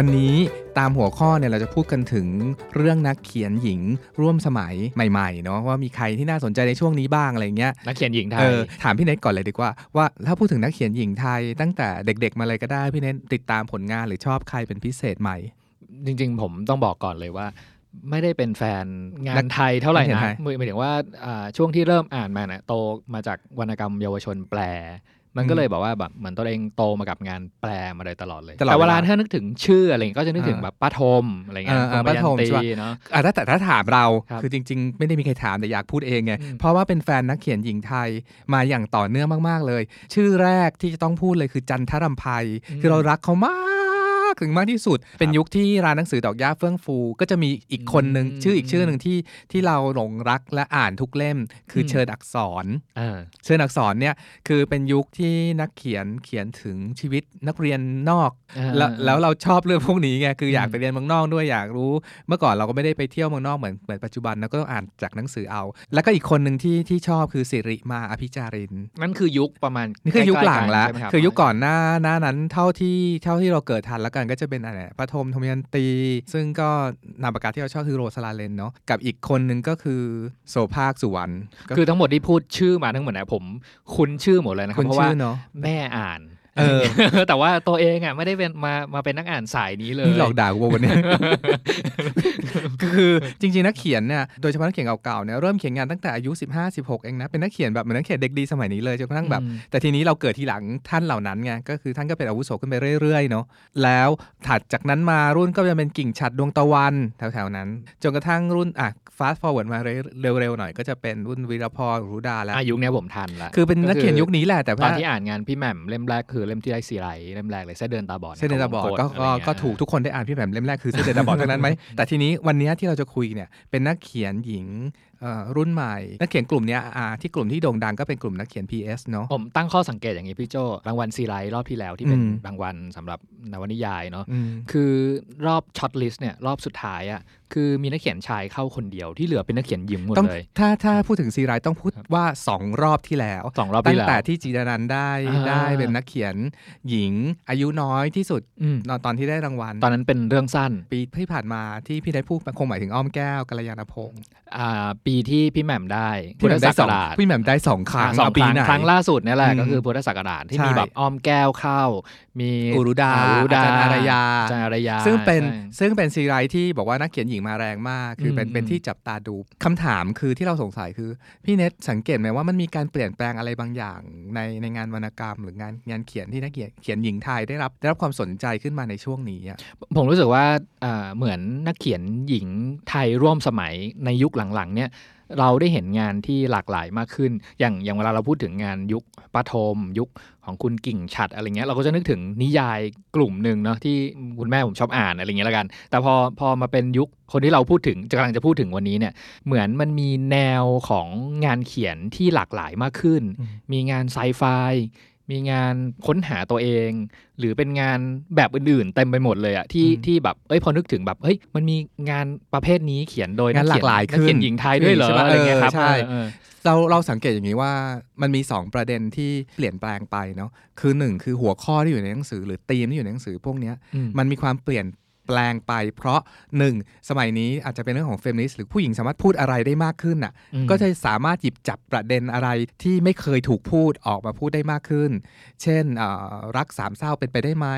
วันนี้ตามหัวข้อเนี่ยเราจะพูดกันถึงเรื่องนักเขียนหญิงร่วมสมัยใหม่ๆเนาะว่ามีใครที่น่าสนใจในช่วงนี้บ้างอะไรเงี้ยนักเขียนหญิงไทเอยอถามพี่เนทก่อนเลยดีกว่าว่าถ้าพูดถึงนักเขียนหญิงไทย ตั้งแต่เด็กๆมาเลยก็ได้พี่เนทติดตามผลงานหรือชอบใครเป็นพิเศษไหมจริง ๆ ผมต้องบอกก่อนเลยว่าไม่ได้เป็นแฟนงานันกไทยเท่าไหร่นักเขียนนะไทยหมายถึงว่าอ่าช่วงที่เริ่มอ่านมาเนี่ยโตมาจากวรรณกรรมเยาวชนแปล มันก็เลยบอกว่าแบบเหมือนตัวเองโตมากับงานแปลมาโดยตลอดเลยตลอดแต่เวลาเวลาถ้านึกถึงชื่ออะไรเงี้ยก็จะนึกถึงอ่าแบบป้าทมอะไรเงี้ยอ่าอ่าป้าทมยันใช่ตีปะเนาะอะถ้าแต่ถ้าถามเราครับคือจริง ๆ ไม่ได้มีใครถามแต่อยากพูดเองไงอืมเพราะว่าเป็นแฟนนักเขียนหญิงไทยมาอย่างต่อเนื่องมาก ๆเลย ชื่อแรกที่จะต้องพูดเลยคือจันทรำไพคือเรารักเขามาก ถึงมากที่สุด เป็นยุคที่ร้านหนังสือดอกย่าเฟื่องฟู ก็จะมีอีกคนหนึ่งชื่ออีกชื่อหนึ่งที่ที่เราหลงรักและอ่านทุกเล่ม คือเชิญอักษรอ่าเชิญอักษรเนี่ยคือเป็นยุคที่นักเขียนเขียนถึงชีวิตนักเรียนนอก แล้วแล้วเราชอบเรื่องพวกนี้ไงคืออยากอืมไปเรียนเมืองนอกด้วยอยากรู้ เมื่อก่อนเราก็ไม่ได้ไปเที่ยวเมืองนอกเหมือนเหมือนปัจจุบันนะก็ต้องอ่านจากหนังสือเอา แล้วก็อีกคนหนึ่งที่ที่ชอบคือสิริมาอภิจารินนั่นคือยุคประมาณนี่คือยุคหลังแล้วใกๆนใช่ไมรับคือยุคก่อนหน้าหน้านั้นเท่าที่เท่าที่เราเกิดทันแล้วกันก็จะเป็นอะไรปฐมธมยันตี ซึ่งก็นามปากกาที่เราชอบคือโรสลาเลนเนาะกับอีกคนหนึ่งก็คือโสภาคสุวรรณก็คือทั้งหมดที่พูดชื่อมาทั้งหมดเนี่ยผม คุ้นชื่อหมดเลยนะครับคนเพราะว่าชื่อเนาะแม่อ่าน เออ แต่ว่าตัวเองอะไม่ได้เป็นมามาเป็นนักอ่านสายนี้เลยนี่หลอกด่ากูวันนี้คือจริงๆนักเขียนเนี่ยโดยเฉพาะนักเขียนเก่าๆเนี่ยเริ่มเขียนงานตั้งแต่อายุ 15 16 เองนะเป็นนักเขียนแบบเหมือนนักเขียนเด็กดีสมัยนี้เลยจนกระทั่งแบบอืมแต่ทีนี้เราเกิดทีหลังท่านเหล่านั้นไงก็คือท่านก็เป็นอาวุโสขึ้นไปเรื่อยๆเนาะแล้วถัดจากนั้นมารุ่นก็จะเป็นกิ่งฉัดดวงตะวันแถวๆนั้นจนกระทั่งรุ่นอะ fast forward มาเร็วๆหน่อยก็จะเป็นรุ่นวีรพรรุดาแล้วอายุคเนี้ยผมทันละคือเป็นนักเขียนยุคนี้แหละแต่ตอนว่าที่อ่านงานพี่แหม่มเล่มแรกคือเล่มที่ได้ซีไรต์เล่มแรกเลยเส้นเดินตาบอดเส้นเดินตาบอดขงก็โะไรก็เงี้ยก็ถูกทุกคนได้อ่านพี่แหม่มเล่มแรกคือเส้นเดินตาบอดทั้งนั้นไหมแต่ทีนี้วันนี้ที่เราจะคุยเนี่ยเป็นนักเขียนหญิงเอ่อรุ่นใหม่ นักเขียนกลุ่มเนี้ยอ่าที่กลุ่มที่โด่งดังก็เป็นกลุ่มนักเขียน PS เนาะผมตั้งข้อสังเกตอย่างนี้พี่โจรางวัลซีไรต์รอบที่แล้วที่เป็นอืมรางวัลสำหรับนวนิยายเนาะอืมคือรอบ shortlist เนี่ยรอบสุดท้ายอะคือมีนักเขียนชายเข้าคนเดียวที่เหลือเป็นนักเขียนหญิงหมดต้องเลย ถ้าถ้าพูดถึงซีไรต์ต้องพูดว่า 2 รอบที่แล้วสองรอบตั้ที่แล้วตั้งแต่ที่จีดานันท์ได้อ่าได้เป็นนักเขียนหญิงอายุน้อยที่สุดอืมตอนตอนที่ได้รางวัล ตอนนั้นเป็นเรื่องสั้นปีที่ผ่านมาที่พี่ได้พูดคงหมายถึงอ้อมแก้วกัลยาณพงศ์อ่าปีที่พี่แหม่มได้พี่แหม่มได้สองพุทธศักราชพี่แหม่มได้สองครั้งสองเาคปีรั้งไหนครั้งล่าสุดเนี่ยแหละอืมก็คือพุทธศักราชที่ใช่มีแบบอ้อมแก้วเข้า มีอุรุดาอุรุดาอาจารย์อารยาอาจารย์อารยา ซึ่งเป็นใช่ซึ่งเป็นซีไรต์ที่บอกว่านักเขียนหญิงมาแรงมาก คือเป็นอืมเป็นที่จับตาดูคำถามคือที่เราสงสัยคือ พี่เน็ตสังเกตไหมว่ามันมีการเปลี่ยนแปลงอะไรบางอย่างในในงานวรรณกรรม หรืองานงานเขียนที่นักเขียนเขียนหญิงไทยได้รับได้รับความสนใจขึ้นมาในช่วงนี้อะผมรู้สึกว่าอ่าเหมือนนักเขียนหญิงไทยร่วมสมัยในยุคหลังๆเนี่ย เราได้เห็นงานที่หลากหลายมากขึ้น อย่างอย่างเวลาเราพูดถึงงานยุคปฐมยุคของคุณกิ่งฉัดอะไรเงี้ยเราก็จะนึกถึงนิยายกลุ่มหนึ่งเนาะที่คุณแม่ผมชอบอ่านอะไรเงี้ยละกัน แต่พอพอมาเป็นยุคคนที่เราพูดถึงจะกำลังจะพูดถึงวันนี้เนี่ยเหมือนมันมีแนวของงานเขียนที่หลากหลายมากขึ้น มีงานไซไฟ มีงานค้นหาตัวเอง หรือเป็นงานแบบอื่นๆ เต็มไปหมดเลยอะที่อืมที่แบบเอ้ยพอนึกถึงแบบเฮ้ยมันมีงานประเภทนี้เขียนโดยงานหลากหลายนักเขียนขึ้นหญิงไทยด้วยเหรอใช่ปะอะไรเงี้ยครับเออใช่เออเราเราสังเกตอย่างนี้ว่ามันมี 2 ประเด็นที่เปลี่ยนแปลงไปเนาะคือหนึ่งคือหัวข้อที่อยู่ในหนังสือ หรือธีมที่อยู่ในหนังสือพวกเนี้ยอืมมันมีความเปลี่ยน แปลงไป เพราะหนึ่งสมัยนี้อาจจะเป็นเรื่องของเฟมินิสต์หรือผู้หญิงสามารถพูดอะไรได้มากขึ้นน่ะอืมก็จะสามารถหยิบจับประเด็นอะไรที่ไม่เคยถูกพูดออกมาพูดได้มากขึ้น เช่นเอ่อรักสามเศร้าเป็นไปได้ไหม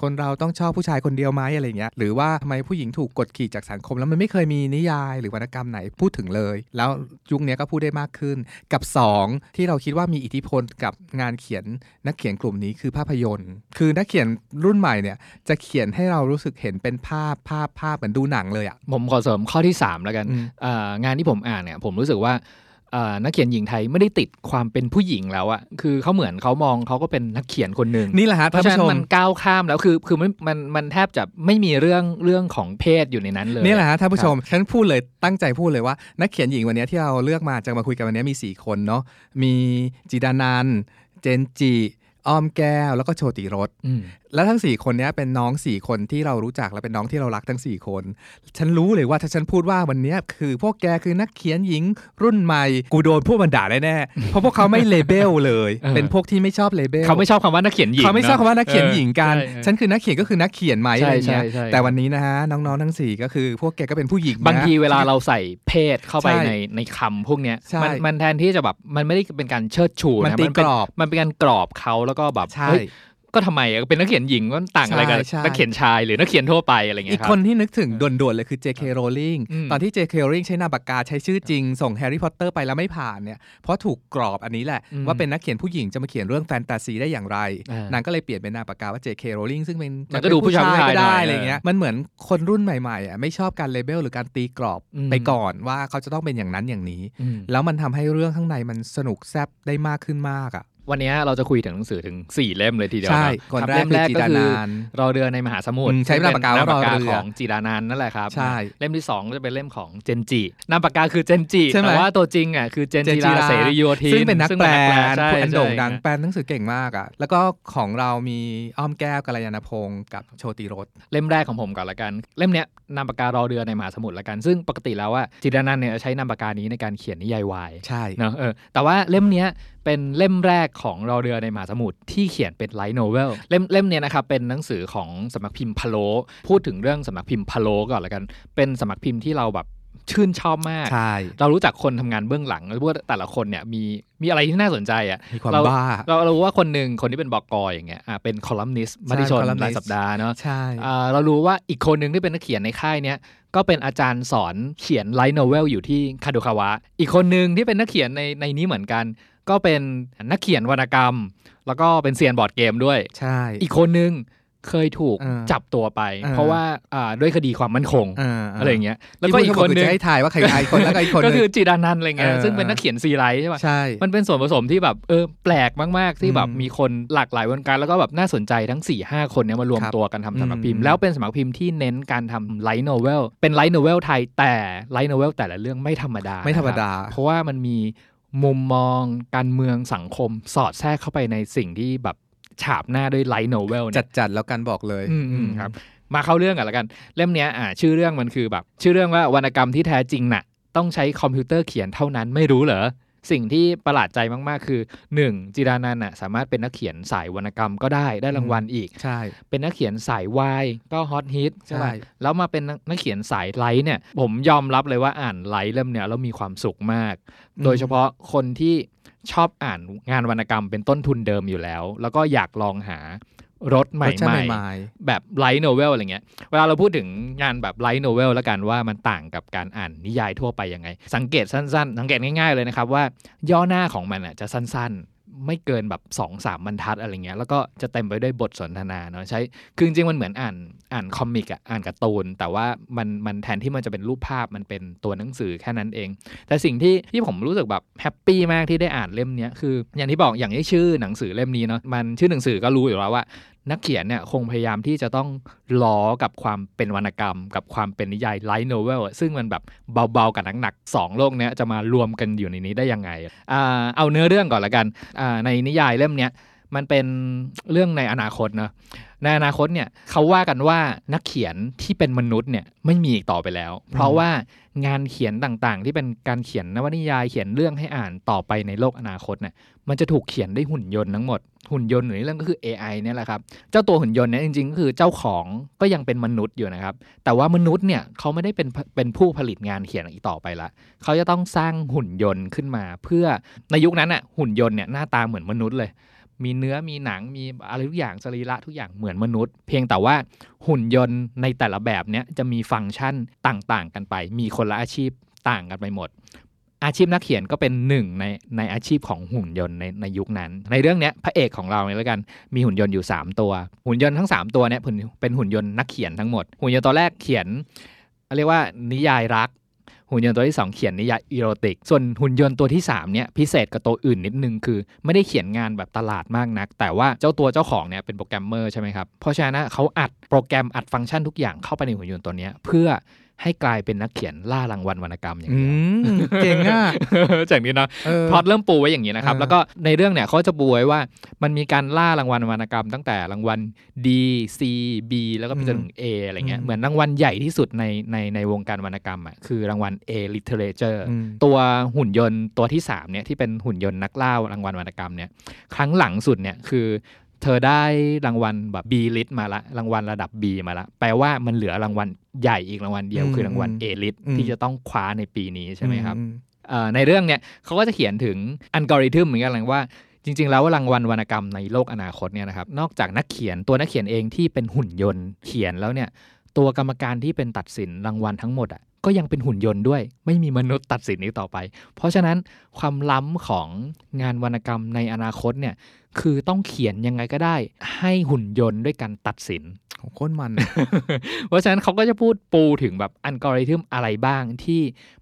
คนเราต้องชอบผู้ชายคนเดียวไหมอะไรเงี้ยหรือว่าทำไมผู้หญิงถูกกดขี่จากสังคม แล้วมันไม่เคยมีนิยายหรือวรรณกรรมไหนพูดถึงเลย แล้วยุคนี้ก็พูดได้มากขึ้น กับ 2 ที่เราคิดว่ามีอิทธิพลกับงานเขียนนักเขียนกลุ่มนี้คือภาพยนตร์ คือนักเขียนรุ่นใหม่เนี่ยจะเขียนให้เรารู้สึกเห็นเป็นภาพภาพภาพเหมือนดูหนังเลยอะผมขอเสริมข้อที่3แล้วกันอืมเอ่องานที่ผมอ่านเนี่ยผมรู้สึกว่าเอ่อ นักเขียนหญิงไทยไม่ได้ติดความเป็นผู้หญิงแล้วอะคือเขาเหมือนเขามองเขาก็เป็นนักเขียนคนหนึ่งนี่แหละฮะเพท่านราะฉะผู้นั้ชนมมันก้าวข้ามแล้วคือคือมันมันมันแทบจะไม่มีเรื่องเรื่องของเพศอยู่ในนั้นเลยนี่แหละฮะท่านผู้ชมฉันพูดเลยตั้งใจพูดเลยว่า นักเขียนหญิงวันนี้ที่เราเลือกมาจะมาคุยกันวันนี้มี 4 คนเนาะมีจิดานันท์เจนจิอ้อมแก้วแล้วก็โชติรสอืม แล้วทั้ง 4 คนเนี้ยเป็นน้อง 4 คนที่เรารู้จักและเป็นน้องที่เรารักทั้ง 4 คน ฉันรู้เลยว่าถ้าฉันพูดว่าวันเนี้ยคือพวกแกคือนักเขียนหญิงรุ่นใหม่ กูโดนพวกมันด่าแน่ๆเพราะพวกเขาไม่เลเบลเลยเออเป็นพวกที่ไม่ชอบเลเบลเขาไม่ชอบคำว่านักเขียนหญิงเขาไม่ชอบนะคำว่านักเขียนหญิงกันเออใช่ฉันคือนักเขียนก็คือนักเขียนไหมใช่อะไรเงี้ยใช่ใช่แต่วันนี้นะฮะน้องๆทั้งสี่ก็คือพวกแกก็เป็นผู้หญิงนะบางทีเวลาเราใส่เพศเข้าไปใช่ในในคำพวกเนี้ยใช่มันมันแทนที่จะแบบมันไม่ได้เป็นการเชิดชูมันนะตีเป็นกรอบมันเป็นการกรอบเขาแล้วก็แบบใช่เฮ้ย ก็ทำไมอะเป็นนักเขียนหญิงก็ต่างอะไรกันใช่ใช่นักเขียนชายหรือนักเขียนทั่วไปอะไรเงี้อียกรับคนที่นึกถึงด่วนๆเลยคือ J.K. Rowling อืมตอนที่ J.K. Rowling ใช้นามปากกาใช้ชื่อจริง ส่งแฮร์รี่พอตเตอร์ไปแล้วไม่ผ่านเนี่ยเพราะถูกกรอบอันนี้แหละอืมว่าเป็นนักเขียนผู้หญิงจะมาเขียนเรื่องแฟนตาซีได้อย่างไรอ่านนางก็เลยเปลี่ยนเป็นนามปากกาว่า J.K. Rowling ซึ่งเป็นมันก็ดูผู้ชายผู้ชายก็หน่ได้อยอะไรเงี้ยมันเหมือนคนรุ่นใหม่ๆอะไม่ชอบการเลเบลหรือการตีกรอบอืมไปก่อนว่าเขาจะต้องเป็นอย่างนั้นอย่างนี้อืมแล้วมันทำให้เรื่องข้างในมันสนุกแซบได้มากขึ้นมากอะ วันนี้เราจะคุยถึงหนังสือถึง 4 เล่มเลยทีเดียวใช่เะคนรับแรกเล่มคือแรกจิก็ดาคือนานรอเรือในมหาสมุทรอืมใช้นามปากกาว่าซึ่งเป็นนามปากการอเรือของจิรานานท์นั่นแหละครับใช่เล่มที่2ก็จะเป็นเล่มของเจนจินามปากกาคือเจนจิใช่ไหมแต่ว่าตัวจริงอะคือเจนเจนจิจิราราเสรีโยธินซึ่งเป็นนักแปลใช่อันโด่งดังใช่แปลหนังสือเก่งมากอะแล้วก็ของเรามีอ้อมแก้วกัลยาณพงศ์กับโชติรสเล่มแรกของผมก่อนละกัน เล่มเนี้ยนามปากการอเรือในมหาสมุทรละกัน ซึ่งปกติแล้วว่าจิตรนันท์เนี่ยใช้นามปากกานี้ในการเขียนนิยายวายใช่เนอะเออแต่ว่าเล่มเนี้ยเป็นเล่มแรกของรอเรือในมหาสมุทรที่เขียนเป็น light novel เล่มเล่มเนี้ยนะครับเป็นหนังสือของสำนักพิมพ์พะโลพูดถึงเรื่องสำนักพิมพ์พะโลก่อนละกัน เป็นสำนักพิมพ์ที่เราแบบชื่นชอบมากใช่เรารู้จักคนทำงานเบื้องหลังแล้วว่าแต่ละคนเนี่ยมีมีอะไรที่น่าสนใจอะมีความเราบ้าเราเรารู้ว่าคนหนึ่งคนที่เป็นบอกออย่างเงี้ยอะเป็นคอลัมนิสต์มติชน columnist รายสัปดาห์เนาะใช่อ่าเรารู้ว่าอีกคนหนึ่งที่เป็นนักเขียนในค่ายเนี้ยก็เป็นอาจารย์สอนเขียน light novel อยู่ที่คาโดคาวะ อีกคนหนึ่งที่เป็นนักเขียนในในนี้เหมือนกัน ก็เป็นนักเขียนวรรณกรรม แล้วก็เป็นเซียนบอร์ดเกมด้วย ใช่ อีกคนหนึ่งเคยถูกเออจับตัวไปเออเพราะว่าอ่าด้วยคดีความมั่นคงอ่าอะไรอย่างเงี้ยแล้วก็อีกคนหนึ่งจะให้ทายว่าใครใครคนแล้วก็อีกคนหนึ่งก็คือจิดานันท์อะไรเงี้ยเออซึ่งเป็นนักเขียนซีไรท์ใช่ปะใช่มันเป็นส่วนผสมที่แบบเออแปลกมาก ๆ ที่แบบอืมมีคนหลากหลายวงการแล้วก็แบบน่าสนใจทั้งสี่ห้าคนเนี้ยมารวมตัวกันครับทำสำนักพิมพ์อืมแล้วเป็นสำนักพิมพ์ที่เน้นการทำไลท์โนเวลเป็นไลท์โนเวลไทยแต่ไลท์โนเวลแต่ละเรื่องไม่ธรรมดาไม่ธรรมดานะครับดา เพราะว่ามันมี มุมมองการเมืองสังคมสอดแทรกเข้าไปในสิ่งที่แบบฉาบหน้าด้วยไลท์โนเวลเนี่ยจัดจัดๆแล้วกันบอกเลยอืมอืมครับ มาเข้าเรื่องกันละกัน เล่มเนี้ยอ่าชื่อเรื่องมันคือแบบ ชื่อเรื่องว่าวรรณกรรมที่แท้จริงน่ะ ต้องใช้คอมพิวเตอร์เขียนเท่านั้นไม่รู้เหรอ สิ่งที่ประหลาดใจมาก ๆ คือ 1. จิดานันท์น่ะสามารถเป็นนักเขียนสายวรรณกรรมก็ได้ได้รางวัลอีก ใช่ เป็นนักเขียนสายวายก็ฮอตฮิตใช่ไหมใช่แล้วมาเป็นนักเขียนสายไลท์เนี่ย ผมยอมรับเลยว่าอ่านไลท์เล่มเนี้ยแล้วมีความสุขมาก โดยเฉพาะคนที่ชอบอ่านงานวรรณกรรมเป็นต้นทุนเดิมอยู่แล้ว แล้วก็อยากลองหา รสใหม่รสชาติใหม่แบบไลท์โนเวลอะไรเงี้ย เวลาเราพูดถึงงานแบบไลท์โนเวลแล้วกันว่ามันต่างกับการอ่านนิยายทั่วไปยังไง สังเกตสั้นๆ สังเกตง่ายๆเลยนะครับว่าย่อหน้าของมันอะจะสั้นๆ ไม่เกินแบบสองสามบรรทัดอะไรเงี้ยแล้วก็จะเต็มไปด้วยบทสนทนาเนาะใช้คือจริงๆมันเหมือนอ่านอ่าน comic อะอ่านการ์ตูน แต่ว่ามันมันแทนที่มันจะเป็นรูปภาพมันเป็นตัวหนังสือแค่นั้นเอง แต่สิ่งที่ที่ผมรู้สึกแบบ happy มากที่ได้อ่านเล่มเนี้ยคือ อย่างที่บอกอย่างที่ชื่อหนังสือเล่มนี้เนาะมันชื่อหนังสือก็รู้อยู่แล้วว่า นักเขียนเนี่ยคงพยายามที่จะต้องล้อกับความเป็นวรรณกรรม กับความเป็นนิยายไลท์โนเวลซึ่งมันแบบเบาๆกับหนักๆสองโลกเนี้ยจะมารวมกันอยู่ในนี้ได้ยังไง เอาเนื้อเรื่องก่อนละกันในนิยายเล่มเนี้ยมันเป็นเรื่องในอนาคตเนาะ ในอนาคตเนี่ยเขาว่ากันว่านักเขียนที่เป็นมนุษย์เนี่ยไม่มีอีกต่อไปแล้ว เพราะว่างานเขียนต่างๆ ที่เป็นการเขียนนวนิยายเขียนเรื่องให้อ่านต่อไปในโลกอนาคตเนี่ยมันจะถูกเขียนด้วยหุ่นยนต์ทั้งหมดหุ่นยนต์หรือในเรื่องก็คือ AI เนี่ยแหละครับ เจ้าตัวหุ่นยนต์เนี่ยจริงๆก็คือเจ้าของก็ยังเป็นมนุษย์อยู่นะครับ แต่ว่ามนุษย์เนี่ยเขาไม่ได้เป็นเป็นผู้ผลิตงานเขียนอีกต่อไปละเขาจะต้องสร้างหุ่นยนต์ขึ้นมา เพื่อในยุคนั้นอะหุ่นยนต์เนี่ยหน้าตาเหมือนมนุษย์เลย มีเนื้อมีหนังมีอะไรทุกอย่างสรีระทุกอย่างเหมือนมนุษย์ เพียงแต่ว่าหุ่นยนต์ในแต่ละแบบเนี้ยจะมีฟังก์ชันต่างๆ กันไป มีคนละอาชีพต่างกันไปหมด อาชีพนักเขียนก็เป็นหนึ่งในในอาชีพของหุ่นยนต์ในในยุคนั้น ในเรื่องเนี้ยพระเอกของเราเนี่ยแล้วกันมีหุ่นยนต์อยู่ 3 ตัว หุ่นยนต์ทั้ง 3 ตัวเนี่ยเป็นหุ่นยนต์นักเขียนทั้งหมดหุ่นยนต์ตัวแรกเขียนเรียกว่านิยายรัก หุ่นยนต์ตัวที่ 2 เขียนนิยายอีโรติก ส่วนหุ่นยนต์ตัวที่3เนี่ยพิเศษกับตัวอื่นนิดนึงคือ ไม่ได้เขียนงานแบบตลาดมากนัก แต่ว่าเจ้าตัวเจ้าของเนี่ยเป็นโปรแกรมเมอร์ใช่ไหมครับเพราะฉะนั้นเขาอัดโปรแกรมอัดฟังก์ชันทุกอย่างเข้าไปในหุ่นยนต์ตัวนี้เพื่อ ให้กลายเป็นนักเขียนล่ารางวัลวรรณกรรมอย่างอืเดียวมเก่งอะจากนี้เนาะเออพล็อตเริ่มปูไว้อย่างนี้นะครับเออแล้วก็ในเรื่องเนี่ยเขาจะปูไว้ว่ามันมีการล่ารางวัลวรรณกรรม ตั้งแต่รางวัล D C B แล้วก็ไปจนถึง A อะไรเงี้ยอืมเหมือนรางวัลใหญ่ที่สุดในในในวงการวรรณกรรมอะคือรางวัล A Literature อืมตัวหุ่นยนต์ตัวที่3เนี่ยที่เป็นหุ่นยนต์นักล่ารางวัลวรรณกรรมเนี่ยครั้งหลังสุดเนี่ยคือ เธอได้รางวัลแบบ B list มาละ รางวัลระดับ B มาละ แปลว่ามันเหลือรางวัลใหญ่อีกรางวัลเดียวอืมคือรางวัล A list อืมที่จะต้องคว้าในปีนี้ใช่ไหมครับอืเอ่อในเรื่องเนี่ยเขาก็จะเขียนถึงอัลกอริทึมเหมือนกันเลยว่าจริง ๆ แล้วรางวัลวรรณกรรมในโลกอนาคตเนี่ยนะครับนอกจากนักเขียนตัวนักเขียนเองที่เป็นหุ่นยนต์เขียนแล้วเนี่ยตัวกรรมการที่เป็นตัดสินรางวัลทั้งหมดอะก็ยังเป็นหุ่นยนต์ด้วย ไม่มีมนุษย์ตัดสินนี้ต่อไป เพราะฉะนั้นความล้ำของงานวรรณกรรมในอนาคตเนี่ย คือต้องเขียนยังไงก็ได้ ให้หุ่นยนต์ด้วยการตัดสินโหโคตรมัน เพราะฉะนั้นเขาก็จะพูดปูถึงแบบอัลกอริทึมอะไรบ้างที่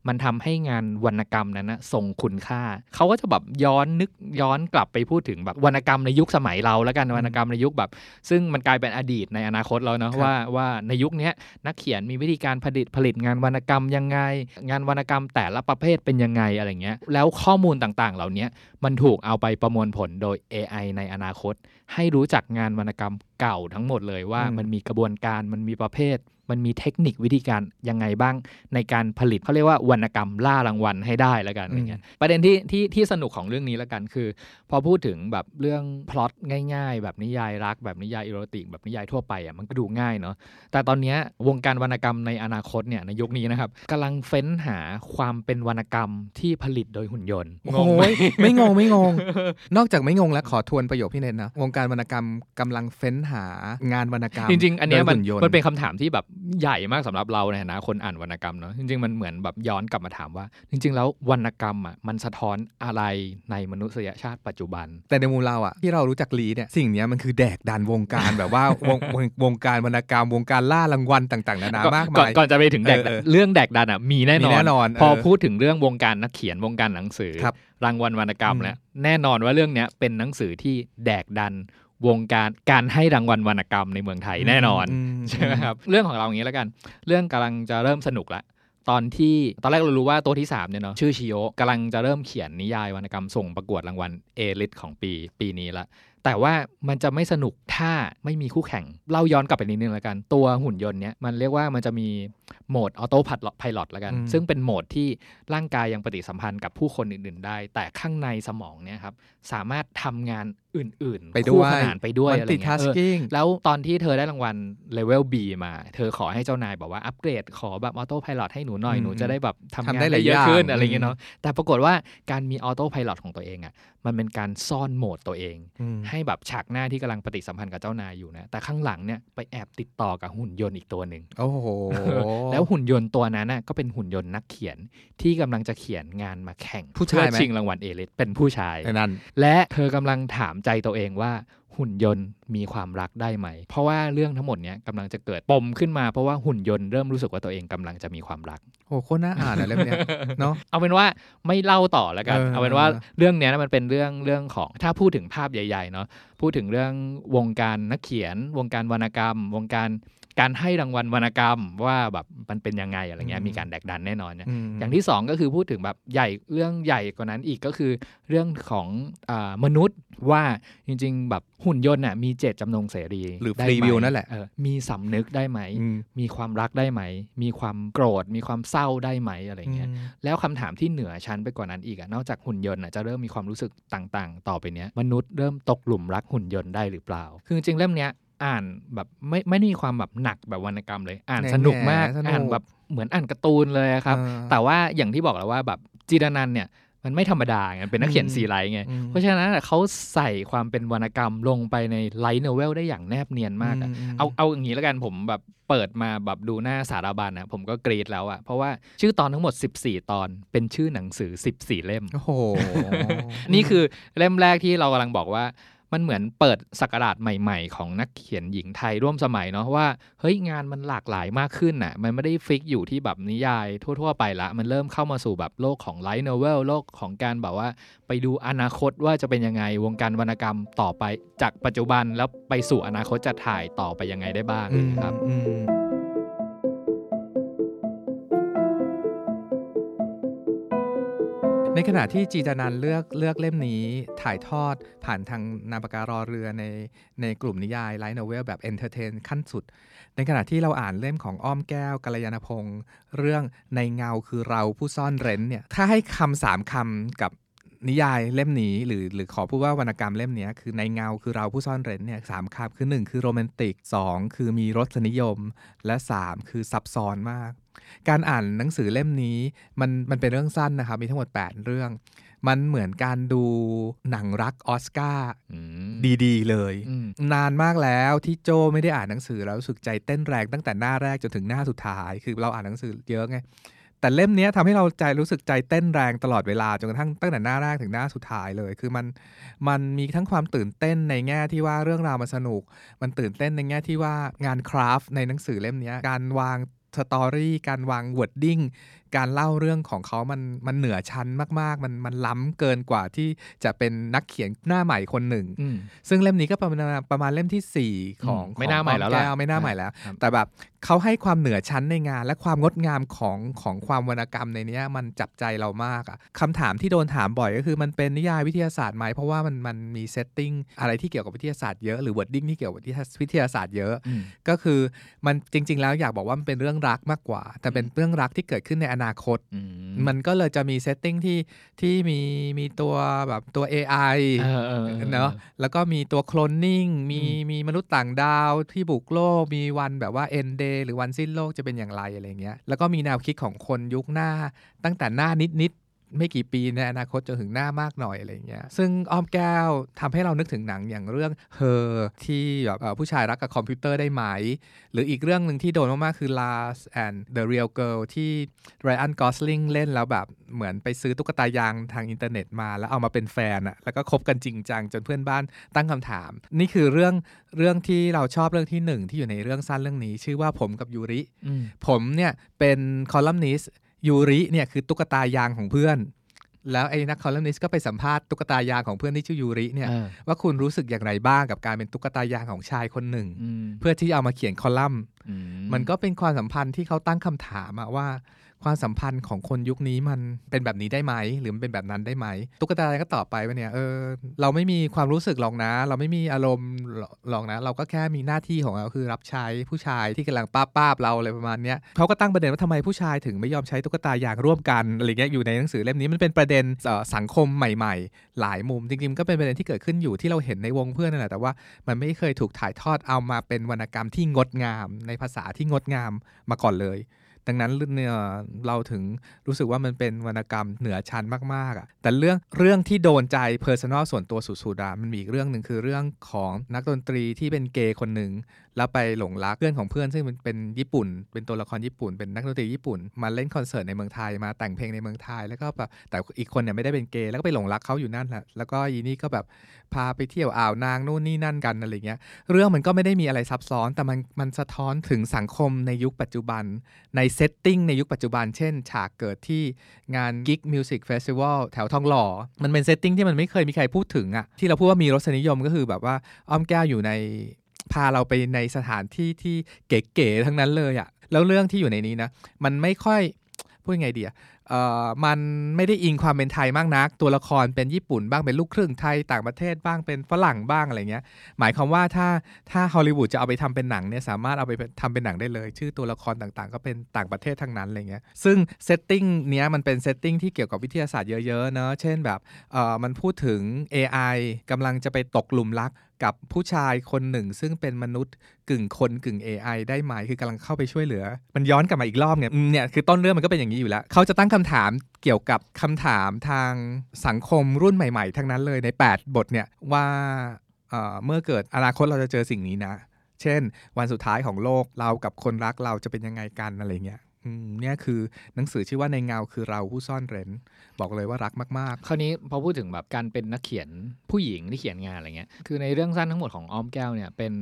มันทำให้งานวรรณกรรมนั้นนะทรงคุณค่า เขาก็จะแบบย้อนนึกย้อนกลับไปพูดถึงแบบวรรณกรรมในยุคสมัยเราแล้วกันวรรณกรรมในยุคแบบ ซึ่งมันกลายเป็นอดีตในอนาคตแล้วเนาะครับว่าว่าในยุคเนี้ยนักเขียนมีวิธีการผลิตผลิตงานวรรณกรรมยังไง งานวรรณกรรมแต่ละประเภทเป็นยังไงอะไรเงี้ยแล้วข้อมูลต่างๆ เหล่านี้มันถูกเอาไปประมวลผลโดย AI ในอนาคต ให้รู้จักงานวรรณกรรมเก่าทั้งหมดเลยว่าอืมมันมีกระบวนการมันมีประเภท มันมีเทคนิควิธีการยังไงบ้างในการผลิตเขาเรียกว่าวรรณกรรมล่ารางวัลให้ได้แล้วกันอะไรเงี้ยประเด็นที่ที่ที่สนุกของเรื่องนี้แล้วกันคือ พอพูดถึงแบบเรื่องพล็อตง่ายๆ แบบนิยายรัก แบบนิยายอีโรติก แบบนิยายทั่วไปอะมันก็ดูง่ายเนาะแต่ตอนเนี้ยวงการวรรณกรรมในอนาคตเนี่ยในยุคนี้นะครับกำลังเฟ้นหาความเป็นวรรณกรรมที่ผลิตโดยหุ่นยนต์โอ้โหไม่งงไม่งง นอกจากไม่งงแล้วขอทวนประโยคพี่เนตนะวงการวรรณกรรมกำลังเฟ้นหางานวรรณกรรมจริงๆ อันเนี้ยมันโดหุ่ยต์มันเป็นคำถามที่แบบใหญ่มากสำหรับเราในฐานะคนอ่านวรรณกรรมเนาะจริงๆมันเหมือนแบบย้อนกลับมาถามว่า จริง ๆ แล้ววรรณกรรมอะมันสะท้อนอะไรในมนุษยชาติปัจจุบัน แต่ในมุมเราอะที่เรารู้จักลีเนี่ยสิ่งเนี้ยมันคือแดกดันวงการแบบว่าวงวงวงการวรรณกรรมวงการล่ารางวัลต่างๆนานาก่อนมากก่อนมายก่อนจะไปถึงแดกเออเออเรื่องแดกดันอะมีแน่นมีอนแน่นอนพอเออพูดถึงเรื่องวงการนักเขียนวงการหนังสือค รับรางวัลวรรณกรรมอืมแล้วแน่นอนว่าเรื่องเนี้ยเป็นหนังสือที่แดกดันวงการการให้รางวัลวรรณกรรมในเมืองไทยแน่นอนมใช่ไหมครับเรื่องของเราอย่างนี้แล้วกัน เรื่องกำลังจะเริ่มสนุกละตอนที่ตอนแรกเรารู้ว่าตัวที่3เนี่ยเนาะชื่อชิโยกำลังจะเริ่มเขียนนิยายวรรณกรรมส่งประกวดรางวัลเอลิทของปีปีนี้ละ แต่ว่ามันจะไม่สนุกถ้าไม่มีคู่แข่ง เล่าย้อนกลับไปนิดนึงแล้วกัน ตัวหุ่นยนต์เนี้ยมันเรียกว่ามันจะมีโหมดออโต้พัดไพลอตแล้วกันอืมซึ่งเป็นโหมดที่ร่างกายยังปฏิสัมพันธ์กับผู้คนอื่น ๆ ได้ แต่ข้างในสมองเนี่ยครับสามารถทำงานอื่นๆ ไปด้คู่ขนานไปด้วยอะไรเงี้ยเออ multitasking แล้วตอนที่เธอได้รางวัลเลเวล B มา เธอขอให้เจ้านายบอกว่าอัปเกรดขอแบบออโต้พาย t ให้หนูหน่อยอืมหนูจะได้แบบทำทำงานได้หลายอย่างได้เยอะขึ้นอะไรเงี้ย อืมเนาะแต่ปรากฏว่าการมี autopilot ของตัวเองอะ่ะมันเป็นการซ่อนโหมดตัวเองอืมให้แบบฉากหน้าที่กำลังปฏิสัมพันธ์กับเจ้านายอยู่นะแต่ข้างหลังเนี่ยไปแอบติดต่อกับหุ่นยนต์อีกตัวหนึ่งโอ้โหแล้วหุ่นยนต์ตัวนั้นน่ะก็เป็นหุ่นยนต์นักเขียนที่กำลังจะเขียนงานมาแข่งผู้ชายไหมเพื่อชิงรางวัลเอลิสเป็นผู้ชายไอ้นั่นและเธอกำลังถามใจตัวเองว่าหุ่นยนต์มีความรักได้ไหม เพราะว่าเรื่องทั้งหมดเนี้ยกำลังจะเกิดปมขึ้นมาเพราะว่าหุ่นยนต์เริ่มรู้สึกว่าตัวเองกำลังจะมีความรัก โอ้โคตรน่าอ่านอะเล่มเนี้ยเนาะเอาเป็นว่าไม่เล่าต่อแล้วกันเออเอาเป็นว่าเรื่องเนี้ยมันเป็นเรื่องเรื่องของถ้าพูดถึงภาพใหญ่ๆเนาะพูดถึงเรื่องวงการนักเขียน วงการวรรณกรรม วงการ การให้รางวัลวรรณกรรมว่าแบบมันเป็นยังไงอะไรเงี้ยมีการแดกดันแน่นอนเนี่ยอืมอย่างที่สองก็คือพูดถึงแบบใหญ่เรื่องใหญ่กว่านั้นอีกก็คือเรื่องของอามนุษย์ว่าจริง ๆ แบบหุ่นยนต์น่ะมีเจตจำนงเสรีหรือได้ free ไม will นั่นแหละเออมีสำนึกได้ไหมอืมมีความรักได้ไหม มีความโกรธ มีความเศร้าได้ไหมอะไรเงี้ยอืมแล้วคำถามที่เหนือชั้นไปกว่านั้นอีกอะนอกจากหุ่นยนต์อะจะเริ่มมีความรู้สึกต่างๆ ต่อไปเนี้ยมนุษย์เริ่มตกหลุมรักหุ่นยนต์ได้หรือเปล่า คือจริงๆเล่มเนี้ย อ่านแบบไม่ไม่ได้มีความแบบหนักแบบวรรณกรรมเลย อ่านแม่งสนุกมากสนุกอ่านแบบเหมือนอ่านการ์ตูนเลยอะครับเออแต่ว่าอย่างที่บอกแล้วว่าแบบจิดานันท์เนี่ยมันไม่ธรรมดาไงเป็นนักเขียนอืมซีไรท์ไงอืมเพราะฉะนั้นอะเขาใส่ความเป็นวรรณกรรมลงไปในไลท์โนเวลได้อย่างแนบเนียนมากอะอืมเอาเอาอย่างนี้แล้วกันผมแบบเปิดมาแบบดูหน้าสารบัญนะผมก็กรี๊ดแล้วอะเพราะว่าชื่อตอนทั้งหมด 14 ตอนเป็นชื่อหนังสือ 14 เล่ม โอ้โห นี่คือเล่มแรกที่เรากำลังบอกว่า มันเหมือนเปิดศักราชใหม่ ๆ ของนักเขียนหญิงไทยร่วมสมัยเนาะว่าเฮ้ยงานมันหลากหลายมากขึ้นน่ะมันไม่ได้ fix อยู่ที่แบบนิยายทั่ว ๆ ไปละ มันเริ่มเข้ามาสู่แบบโลกของไลท์โนเวลโลกของการแบบว่า ไปดูอนาคตว่าจะเป็นยังไงวงการวรรณกรรมต่อไปจากปัจจุบันแล้วไปสู่อนาคตจะถ่ายต่อไปยังไงได้บ้างครับอืม ในขณะที่จิดานันท์เลือกเลือกเล่มนี้ถ่ายทอดผ่านทางนาปการอเรือในในกลุ่มนิยายไลท์โนเวลแบบ entertain ขั้นสุด ในขณะที่เราอ่านเล่มของอ้อมแก้วกัลยาณพงศ์เรื่องในเงาคือเราผู้ซ่อนเร้นเนี่ยถ้าให้คำสามคำกับนิยายเล่มนี้หรือหรือขอพูดว่าวรรณกรรมเล่มนี้คือในเงาคือเราผู้ซ่อนเร้นเนี่ยสามคำคือหนึ่งคือโรแมนติกสองคือมีรสนิยม และสามคือซับซ้อนมาก การอ่านหนังสือเล่มนี้มันมันเป็นเรื่องสั้นนะครับ มีทั้งหมด 8 เรื่อง มันเหมือนการดูหนังรักออสการ์อืมดีๆ เลยอืมนานมากแล้วที่โจไม่ได้อ่านหนังสือแล้วรู้สึกใจเต้นแรงตั้งแต่หน้าแรกจนถึงหน้าสุดท้าย คือเราอ่านหนังสือเยอะไงแต่เล่มเนี้ยทำให้เราใจรู้สึกใจเต้นแรงตลอดเวลาจนกระทั่งตั้งแต่หน้าแรกถึงหน้าสุดท้ายเลย คือมันมันมีทั้งความตื่นเต้นในแง่ที่ว่าเรื่องราวมันสนุก มันตื่นเต้นในแง่ที่ว่างาน craft ในหนังสือเล่มเนี้ยการวาง story การวาง wording การเล่าเรื่องของเขามันมันเหนือชั้นมาก ๆ มันมันล้ำเกินกว่าที่จะเป็นนักเขียนหน้าใหม่คนหนึ่งอืมซึ่งเล่มนี้ก็ประมาณประมาณเล่มที่ 4 ของอืมไม่หน้าใหม่แล้วล่ะ ก็ไม่หน้าใหม่แล้วครับแต่แบบเขาให้ความเหนือชั้นในงาน และความงดงามของของความวรรณกรรมในเนี้ยมันจับใจเรามากอะคำถามที่โดนถามบ่อยก็คือมันเป็นนิยายวิทยาศาสตร์ไหมเพราะว่ามันมันมี settingอะไรที่เกี่ยวกับวิทยาศาสตร์เยอะหรือ wording ที่เกี่ยวกับวิทยาศาสตร์เยอะอืมก็คือมันจริง ๆ แล้วอยากบอกว่ามันเป็นเรื่องรักมากกว่า แต่เป็นเรื่องรักที่เกิดขึ้นในอนาคตอืมมันก็เลยจะมี setting ที่ที่มีมีตัวแบบตัว AI เออเออออเนาะแล้วก็มีตัวโคลนนิ่งมีมีมนุษย์ต่างดาวที่บุกโลก มีวันแบบว่า end day หรือวันสิ้นโลกจะเป็นอย่างไรอะไรเงี้ยแล้วก็มีแนวคิดของคนยุคหน้าตั้งแต่หน้านิดนิดๆ ไม่กี่ปีในอนาคตจนถึงหน้ามากหน่อยอะไรเงี้ยซึ่งอ้อมแก้วทำให้เรานึกถึงหนังอย่างเรื่อง Her ที่แบบเอ่อผู้ชายรักกับคอมพิวเตอร์ได้ไหม หรืออีกเรื่องหนึ่งที่โดนมากๆคือ Lars and the Real Girl ที่ Ryan Gosling เล่นแล้วแบบเหมือนไปซื้อตุ๊กตายางทางอินเทอร์เน็ตมา แล้วเอามาเป็นแฟนอะแล้วก็คบกันจริงจังจนเพื่อนบ้านตั้งคำถาม นี่คือเรื่องเรื่องที่เราชอบเรื่องที่หนึ่งที่อยู่ในเรื่องสั้นเรื่องนี้ ชื่อว่าผมกับยูริอืมผมเนี่ยเป็นคอลัมนิสต์ ยูริเนี่ยคือตุ๊กตายางของเพื่อน แล้วไอ้นักคอลัมนิสต์ก็ไปสัมภาษณ์ตุ๊กตายางของเพื่อนที่ชื่อยูริเนี่ยเออว่าคุณรู้สึกอย่างไรบ้างกับการเป็นตุ๊กตายางของชายคนหนึ่งอืมเพื่อที่จะเอามาเขียนคอลัมน์อืมันก็เป็นความสัมพันธ์ที่เขาตั้งคำถามอะว่า ความสัมพันธ์ของคนยุคนี้มันเป็นแบบนี้ได้ไหม หรือมันเป็นแบบนั้นได้ไหม ตุ๊กตาก็ตอบไปว่าเนี่ยเออเราไม่มีความรู้สึกหรอกนะ เราไม่มีอารมณ์หรอกนะ เราก็แค่มีหน้าที่ของเราคือรับใช้ผู้ชายที่กำลังป้าบป้าบๆเราอะไรประมาณเนี้ยเขาก็ตั้งประเด็นว่าทำไมผู้ชายถึงไม่ยอมใช้ตุ๊กตาอย่างร่วมกันอะไรเงี้ยอยู่ในหนังสือเล่มนี้มันเป็นประเด็นสังคมใหม่ ๆ หลายมุมจริงๆก็เป็นประเด็นที่เกิดขึ้นอยู่ที่เราเห็นในวงเพื่อนนั่นแหละแต่ว่ามันไม่เคยถูกถ่ายทอดเอามาเป็นวรรณกรรมที่งดงาม ในภาษาที่งดงามมาก่อนเลย ดังนั้นเนี่ยเราถึงรู้สึกว่ามันเป็นวรรณกรรมเหนือชั้นมากๆอะ่ะแต่เรื่องเรื่องที่โดนใจ personal ส่วนตัวสุดๆอะมันมีอีกเรื่องหนึ่งคือเรื่องของนักดนตรีที่เป็นเกย์คนหนึ่งแล้วไปหลงรักเพื่อนของเพื่อนซึ่งเป็นเป็นญี่ปุ่น เป็นตัวละครญี่ปุ่น เป็นนักดนตรีญี่ปุ่น มาเล่นคอนเสิร์ตในเมืองไทย มาแต่งเพลงในเมืองไทย แล้วก็แบบแต่อีกคนเนี่ยไม่ได้เป็นเกย์แล้วก็ไปหลงรักเขาอยู่นั่นแหละ แล้วก็อีนี่ก็แบบพาไปเที่ยวอ่าวนางนู่นนี่นั่นกันอะไรเงี้ย เรื่องมันก็ไม่ได้มีอะไรซับซ้อน แต่มันมันสะท้อนถึงสังคมในยุคปัจจุบัน ใน setting ในยุคปัจจุบัน เช่น ฉากเกิดที่งาน Gig Music Festival แถวทองหล่อ มันเป็น setting ที่มันไม่เคยมีใครพูดถึงอะที่เราพูดว่ามีรสนิยมก็คือแบบว่าอ้อมแก้วอยู่ใน พาเราไปในสถานที่ที่เก๋ๆทั้งนั้นเลยอะแล้วเรื่องที่อยู่ในนี้นะ มันไม่ค่อยพูดยังไงดีอะเอ่อมันไม่ได้อิงความเป็นไทยมากนัก ตัวละครเป็นญี่ปุ่นบ้างเป็นลูกครึ่งไทยต่างประเทศบ้างเป็นฝรั่งบ้างอะไรเงี้ย หมายความว่าถ้าถ้าฮอลลีวูดจะเอาไปทำเป็นหนังเนี่ยสามารถเอาไปทำเป็นหนังได้เลย ชื่อตัวละครต่างๆ ก็เป็นต่างประเทศทั้งนั้นอะไรเงี้ยซึ่งsetting เนี้ยมันเป็น setting ที่เกี่ยวกับวิทยาศาสตร์เยอะๆเนอะเช่นแบบเอ่อมันพูดถึง AI กำลังจะไปตกหลุมรัก กับผู้ชายคนหนึ่ง ซึ่งเป็นมนุษย์กึ่งคนกึ่ง AI ได้ไหมคือกำลังเข้าไปช่วยเหลือ มันย้อนกลับมาอีกรอบเนี่ยเนี่ยคือต้นเรื่องมันก็เป็นอย่างนี้อยู่แล้ว เขาจะตั้งคำถามเกี่ยวกับคำถามทางสังคมรุ่นใหม่ ๆ ทั้งนั้นเลยใน 8 บทเนี่ยว่าเมื่อเกิดอนาคตเราจะเจอสิ่งนี้นะ เช่น วันสุดท้ายของโลกเรากับคนรักเราจะเป็นยังไงกันอะไรเงี้ย เนี่ยคือหนังสือชื่อว่าในเงาคือเราผู้ซ่อนเร้น บอกเลยว่ารักมากคราวนี้พอพูดถึงแบบการเป็นนักเขียนผู้หญิงที่เขียนงานอะไรเงี้ยคือในเรื่องสั้นทั้งหมดของอ้อมแก้วเนี่ยเป็น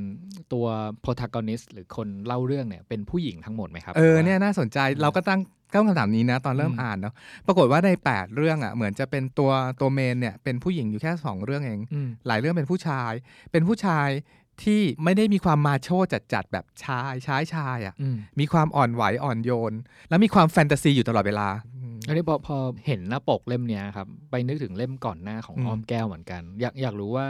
ตัว protagonist หรือคนเล่าเรื่องเนี่ยเป็นผู้หญิงทั้งหมดไหมครับๆเออเนี่ยน่าสนใจเราก็ตั้งตั้งคำถามนี้นะตอนเริ่มอืมอ่านเนาะปรากฏว่าใน 8 เรื่องอะเหมือนจะเป็นตัวตัวเมนเนี่ยเป็นผู้หญิงอยู่แค่ 2 เรื่องเองอืมหลายเรื่องเป็นผู้ชาย เป็นผู้ชาย ที่ไม่ได้มีความมาโชจัดๆแบบชายชายชายอะอืมมีความอ่อนไหวอ่อนโยน แล้วมีความแฟนตาซีอยู่ตลอดเวลาอันนี้พอพอเห็นหน้าปกเล่มเนี้ยครับ ไปนึกถึงเล่มก่อนหน้าของอืมอ้อมแก้วเหมือนกัน อยากอยากรู้ว่า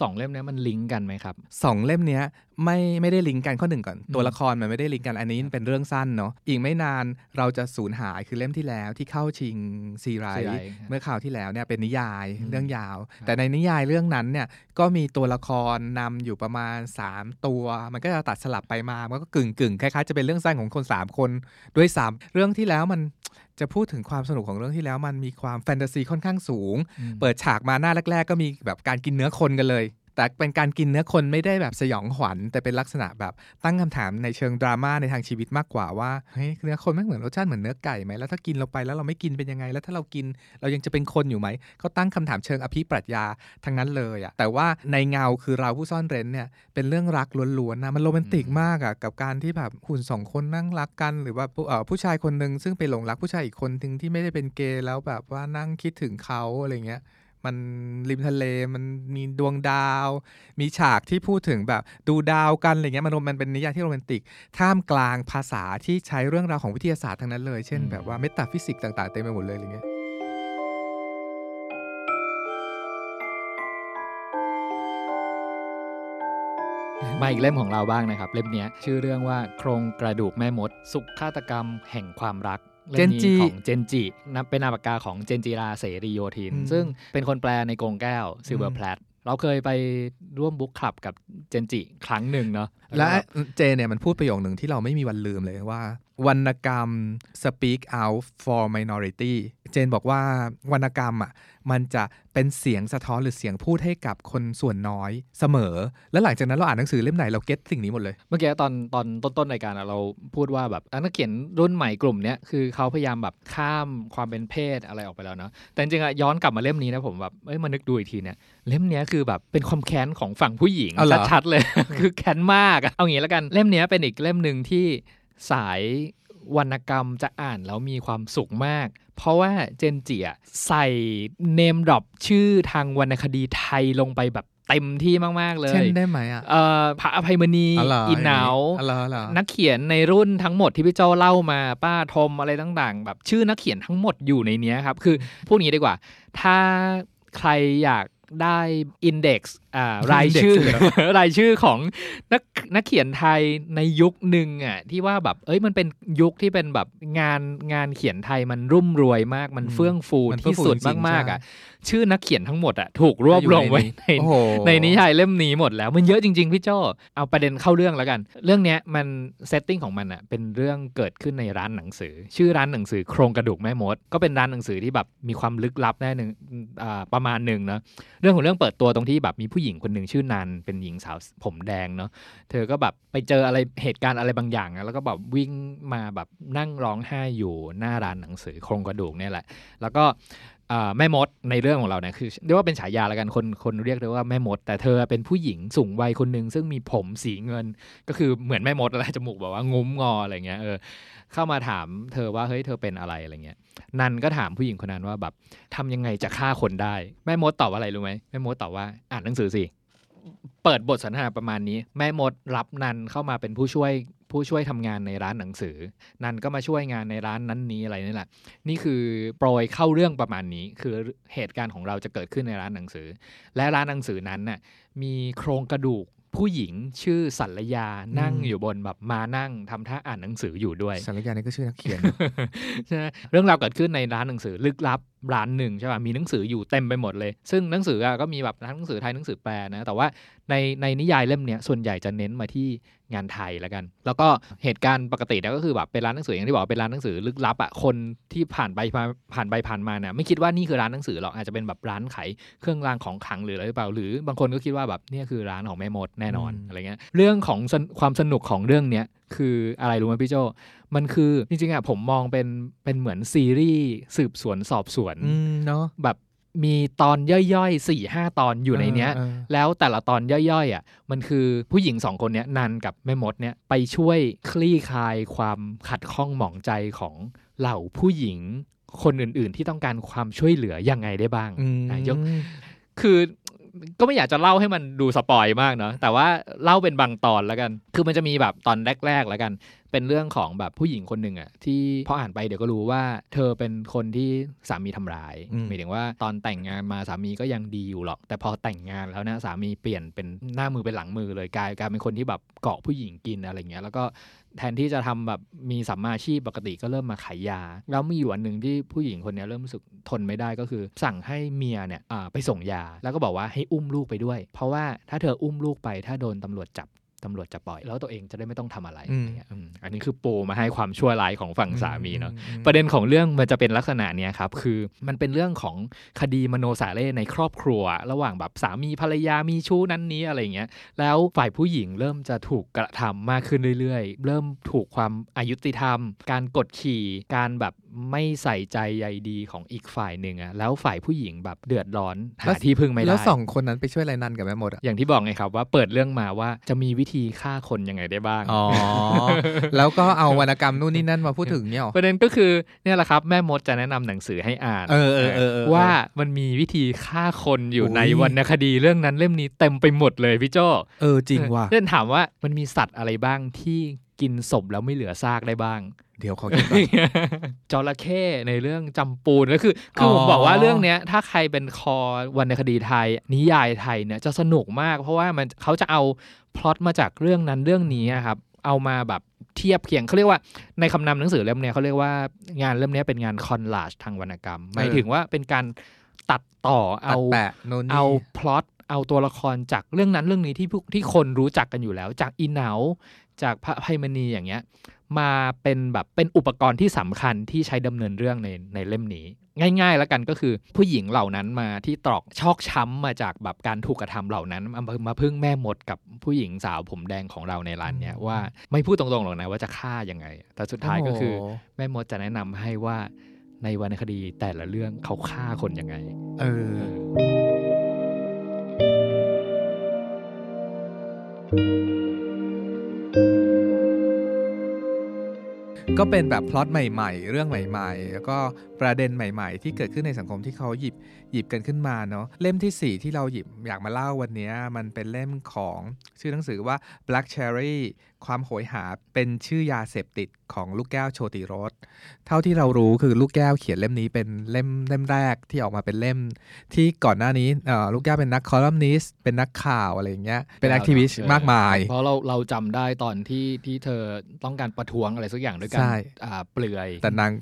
สองเล่มเนี้ยมันลิงก์กันไหมครับสองเล่มเนี้ยไม่ไม่ได้ลิงก์กันข้อหนึ่งก่อนอืมตัวละครมันไม่ได้ลิงก์กันอันนี้เป็นเรื่องสั้นเนาะอีกไม่นานเราจะสูญหายคือเล่มที่แล้วที่เข้าชิงซีไรซีส์ไรส์เมื่อคราวที่แล้วเนี่ยเป็นนิยายอืมเรื่องยาวครับแต่ในนิยายเรื่องนั้นเนี่ยก็มีตัวละครนำอยู่ประมาณ 3 ตัว มันก็จะตัดสลับไปมามันก็กึ่งกึ่งๆคล้ายๆจะเป็นเรื่องสั้นของคน 3 คนด้วยซ้ำเรื่องที่แล้วมัน จะพูดถึงความสนุกของเรื่องที่แล้ว มันมีความแฟนตาซีค่อนข้างสูงอืมเปิดฉากมาหน้าแรก ๆ ก็มีแบบการกินเนื้อคนกันเลย แต่เป็นการกินเนื้อคนไม่ได้แบบสยองขวัญ แต่เป็นลักษณะแบบตั้งคำถามในเชิงดราม่าในทางชีวิตมากกว่าว่าเฮ้ยเนื้อคนไม่เหมือนรสชาติเหมือนเนื้อไก่ไหมแล้วถ้ากินเราไปแล้วเราไม่กินเป็นยังไง แล้วถ้าเรากินเรายังจะเป็นคนอยู่ไหมเขาตั้งคำถามเชิงอภิปรัชญาทั้งนั้นเลยอะแต่ว่าในเงาคือเราผู้ซ่อนเร้นเนี่ยเป็นเรื่องรักล้วนๆนะมันโรแมนติกมากอะกับการที่แบบหุ่นสองคนนั่งรักกัน หรือว่าผู้ชายคนหนึ่งซึ่งไปหลงรักผู้ชายอีกคนหนึ่งที่ไม่ได้เป็นเกย์แล้วแบบว่านั่งคิดถึงเขาอะไรเงี้ย มันริมทะเลมันมีดวงดาว มีฉากที่พูดถึงแบบดูดาวกันอะไรเงี้ยมันมันเป็นนิยายที่โรแมนติก ท่ามกลางภาษาที่ใช้เรื่องราวของวิทยาศาสตร์ทั้งนั้นเลย เช่นอืมแบบว่า metaphysics ต่างๆเต็มไปหมดเลยอะไรเงี้ยมาอีกเล่มของเราบ้างนะครับ เล่มเนี้ยชื่อเรื่องว่าโครงกระดูกแม่มด สุขฆาตกรรมแห่งความรัก เล่มนี้เจนจิของเจนจินับเป็นนามปากกาของเจนจิราเสรีโยธินอืมซึ่งเป็นคนแปลในกรงแก้วซิลเวียแพลตอืมเราเคยไปร่วม book club กับเจนจิครั้งหนึ่งเนาะและก็เจเนี่ยมันพูดประโยคหนึ่งที่เราไม่มีวันลืมเลยว่า วรรณกรรม speak out for minority เจนบอกว่าวรรณกรรมอะมันจะเป็นเสียงสะท้อนหรือเสียงพูดให้กับคนส่วนน้อยเสมอ แล้วหลังจากนั้นเราอ่านหนังสือเล่มไหนเราเก็ตสิ่งนี้หมดเลย เมื่อกี้ตอนตอนต้นๆรายการอะเราพูดว่าแบบนักเขียนรุ่นใหม่กลุ่มเนี้ยคือเขาพยายามแบบข้ามความเป็นเพศอะไรออกไปแล้วเนาะแต่จริงๆอะย้อนกลับมาเล่มนี้นะผมแบบเอ้ยมานึกดูอีกทีเนี่ยเล่มเนี้ยคือแบบเป็นความแค้นของฝั่งผู้หญิงเอาเหรอชัดๆเลย คือแค้นมากอะเอางี้แล้วกันเล่มเนี้ยเป็นอีกเล่มหนึ่งที่ สายวรรณกรรมจะอ่านแล้วมีความสุขมาก เพราะว่าเจนจิอะใส่เนมดรอปชื่อทางวรรณคดีไทยลงไปแบบเต็มที่มาก ๆ เลย เช่นได้ไหมอะเอ่อพระอภัยมณีอ๋อเหรออินหนาวอ๋อเหรอเหรอนักเขียนในรุ่นทั้งหมดที่พี่เจ้าเล่ามาป้าทมอะไรต่าง ๆ แบบชื่อนักเขียนทั้งหมดอยู่ในเนี้ยครับ คือพูดอย่างนี้ดีกว่า ถ้าใครอยากได้อินเด็กซ์อ่ารายชื่อ Index เลยเหรอรายชื่อของนักนักเขียนไทยในยุคหนึ่งอะที่ว่าแบบเอ้ยมันเป็นยุคที่เป็นแบบงานงานเขียนไทยมันรุ่มรวยมากมันอืมเฟื่องฟูมันเฟื่ที่องฟูสุดจริงๆมากๆอะใช่ชื่อนักเขียนทั้งหมดอะถูกรวบรวมไว้ในโอ้โหในนิยายเล่มนี้หมดแล้วมันเยอะจริง ๆ พี่โจเอาประเด็นเข้าเรื่องแล้วกัน เรื่องเนี้ยมันเซตติ้งของมันอะเป็นเรื่องเกิดขึ้นในร้านหนังสือ ชื่อร้านหนังสือโครงกระดูกแม่มด ก็เป็นร้านหนังสือที่แบบมีความลึกลับแน่หนึ่งอ่าประมาณหนึ่งเนาะเรื่องของเรื่องเปิดตัวตรงที่แบบมีผู้หญิงคนหนึ่งชื่อนันเป็นหญิงสาวผมแดงเนาะเธอก็แบบไปเจออะไรเหตุการณ์อะไรบางอย่างแล้วก็แบบวิ่งมาแบบนั่งร้องไห้อยู่หน้าร้านหนังสือโครงกระดูกเนี่ยแหละ แล้วก็ แม่มดในเรื่องของเราเนี่ยคือเรียกว่าเป็นฉายาแล้วกันคนคนเรียกได้ว่าแม่มด แต่เธอเป็นผู้หญิงสูงวัยคนหนึ่งซึ่งมีผมสีเงิน ก็คือเหมือนแม่มดอะไรจมูกแบบว่างุ้มงออะไรเงี้ยเออเข้ามาถามเธอว่าเฮ้ยเธอเป็นอะไรอะไรเงี้ยนันก็ถามผู้หญิงคนนั้นว่าแบบทำยังไงจะฆ่าคนได้ แม่มดตอบว่าอะไรรู้ไหมแม่มดตอบว่าอ่านหนังสือสิเปิดบทสนทนาประมาณนี้ แม่มดรับนันเข้ามาเป็นผู้ช่วย ผู้ช่วยทำงานในร้านหนังสือ นันก็มาช่วยงานในร้านนั้นนี้อะไรนี่แหละ นี่คือโปรยเข้าเรื่องประมาณนี้ คือเหตุการณ์ของเราจะเกิดขึ้นในร้านหนังสือ และร้านหนังสือนั้นน่ะมีโครงกระดูกผู้หญิงชื่อสัลยานั่งอืมอยู่บนแบบมานั่งทำท่าอ่านหนังสืออยู่ด้วยสารยานี่ก็ชื่อนักเขียนใช่ไหมเรื่องราวเกิดขึ้นในร้านหนังสือลึกลับร้านหนึ่งใช่ป่ะมีหนังสืออยู่เต็มไปหมดเลย ซึ่งหนังสืออะก็มีแบบทั้งหนังสือไทยหนังสือแปลนะ แต่ว่าในในนิยายเล่มเนี้ยส่วนใหญ่จะเน้นมาที่งานไทยแล้วกัน แล้วก็เหตุการณ์ปกติเนี่ยก็คือแบบเป็นร้านหนังสืออย่างที่บอกเป็นร้านหนังสือลึกลับอะคนที่ผ่านไปผ่านผ่านไปผ่านมาเนี่ยไม่คิดว่านี่คือร้านหนังสือหรอกอาจจะเป็นแบบร้านขายเครื่องรางของขลังหรืออะไรหรือเปล่าหรือบางคนก็คิดว่าแบบเนี่ยคือร้านของแม่มดแน่นอนอืมอะไรเงี้ยเรื่องของสนความสนุกของเรื่องเนี้ย คืออะไรรู้ไหมพี่โจ มันคือจริงๆอะผมมองเป็นเป็นเหมือนซีรีส์สืบสวนสอบสวนอืมเนาะแบบมีตอนย่อยๆสี่ห้าตอนอยู่ในเนี้ยเออเออแล้วแต่ละตอนย่อยๆอะมันคือผู้หญิงสองคนเนี้ยนันกับแม่มดเนี่ยไปช่วยคลี่คลายความขัดข้องหมองใจของเหล่าผู้หญิงคนอื่นๆ ที่ต้องการความช่วยเหลือยังไงได้บ้างอืมอะยกคือ ก็ไม่อยากจะเล่าให้มันดูสปอยมากเนาะแต่ว่าเล่าเป็นบางตอนแล้วกัน คือมันจะมีแบบตอนแรกๆแล้วกัน เป็นเรื่องของแบบผู้หญิงคนหนึ่งอะที่พออ่านไปเดี๋ยวก็รู้ว่า เธอเป็นคนที่สามีทำร้ายอืมหมายถึงว่าตอนแต่งงานมาสามีก็ยังดีอยู่หรอก แต่พอแต่งงานแล้วนะสามีเปลี่ยนเป็นหน้ามือเป็นหลังมือเลยกลายกลายเป็นคนที่แบบเกาะผู้หญิงกินอะไรเงี้ยแล้วก็แทนที่จะทำแบบมีสัมมาชีพปกติก็เริ่มมาขายยา แล้วมีอยู่อันหนึ่งที่ผู้หญิงคนนี้เริ่มรู้สึกทนไม่ได้ก็คือ สั่งให้เมียเนี่ยไปส่งยา แล้วก็บอกว่าให้อุ้มลูกไปด้วย เพราะว่าถ้าเธออุ้มลูกไปถ้าโดนตำรวจจับ ตำรวจจะปล่อย แล้วตัวเองจะได้ไม่ต้องทำอะไรอืมอะไรเงี้ยอืมอันนี้คือปูมาให้ความชั่วร้ายของฝั่งสามีเนาะอืมประเด็นของเรื่องมันจะเป็นลักษณะเนี้ยครับคือมันเป็นเรื่องของคดีมโนสาเร่ในครอบครัว ระหว่างแบบสามีภรรยามีชู้นั้นนี้อะไรอย่างเงี้ยแล้วฝ่ายผู้หญิงเริ่มจะถูกกระทำมากขึ้นเรื่อยๆ เริ่มถูกความอายุติธรรม การกดขี่การแบบไม่ใส่ใจใยดีของอีกฝ่ายหนึ่งอะแล้วฝ่ายผู้หญิงแบบเดือดร้อนหาที่พึ่งไม่ได้แล้วสองคนนั้นไปช่วยอะไรนันกับแม่มดอะอย่างที่บอกไงครับว่าเปิดเรื่องมาว่าจะมีวิธีฆ่าคนยังไงได้บ้างอ๋อแล้วก็เอาวรรณกรรมนู่นนี่นั่นมาพูดถึงเนี่ยหรอประเด็นก็คือเนี่ยแหละครับ แม่มดจะแนะนำหนังสือให้อ่านเออเออเออเออว่ามันมีวิธีฆ่าคนอยู่อุ๊ยในวรรณคดีเรื่องนั้นเล่มนี้เต็มไปหมดเลยพี่โจเออจริงว่ะเช่นถามว่ามันมีสัตว์อะไรบ้างที่ กินศพแล้วไม่เหลือซากได้บ้าง เดี๋ยวขอคิดก่อนจระเข้ในเรื่องจำปูนก็คือคือออผมบอกว่าเรื่องเนี้ย ถ้าใครเป็นคอวรรณคดีไทย นิยายไทยเนี่ยจะสนุกมาก เพราะว่ามันเขาจะเอาพล็อตมาจากเรื่องนั้นเรื่องนี้อะครับ เอามาแบบเทียบเคียงเขาเรียกว่าในคำนำหนังสือเล่มเนี้ยเขาเรียกว่างานเล่มเนี้ยเป็นงานคอนลาจทางวรรณกรรมหมายถึงว่าเป็นการตัดต่อตัเอาดแปะโน่นนี่เอาพล็อตเอาตัวละครจากเรื่องนั้นเรื่องนี้ที่ผู้ที่คนรู้จักกันอยู่แล้ว จากอีเหนา จากพระไพมณีอย่างเงี้ย มาเป็นแบบเป็นอุปกรณ์ที่สำคัญที่ใช้ดำเนินเรื่องในในเล่มนี้ ง่าย ๆ แล้วกันก็คือผู้หญิงเหล่านั้นมาที่ตรอกชอกช้ำมาจากแบบการถูกกระทำเหล่านั้นมามาพึ่งแม่มดกับผู้หญิงสาวผมแดงของเราในร้านเนี้ยว่าไม่พูดตรงๆหรอกนะว่าจะฆ่ายังไง แต่สุดท้ายก็คือโโหแม่มดจะแนะนำให้ว่าในวรรณคดีแต่ละเรื่องเขาฆ่าคนยังไง เออ ก็เป็นแบบพล็อตใหม่ ๆ เรื่องใหม่ ๆ แล้วก็ ประเด็นใหม่ ๆ ที่เกิดขึ้นในสังคมที่เขาหยิบหยิบกันขึ้นมาเนาะเล่มที่ 4 ที่เราหยิบอยากมาเล่าวันนี้มันเป็นเล่มของชื่อหนังสือว่า Black Cherry ความโหยหาเป็นชื่อยาเสพติดของลูกแก้วโชติรส เท่าที่เรารู้คือลูกแก้วเขียนเล่มนี้เป็นเล่มเล่มแรกที่ออกมาเป็นเล่ม ที่ก่อนหน้านี้เอ่อลูกแก้วเป็นนักคอลัมนิสต์เป็นนักข่าวอะไรอย่างเงี้ยเป็นแอคทิวิสต์มากมาย เพราะเราเราจำได้ตอนที่ที่เธอต้องการประท้วงอะไรสักอย่างด้วยกัใช่อ่าเปลือย แต่นาง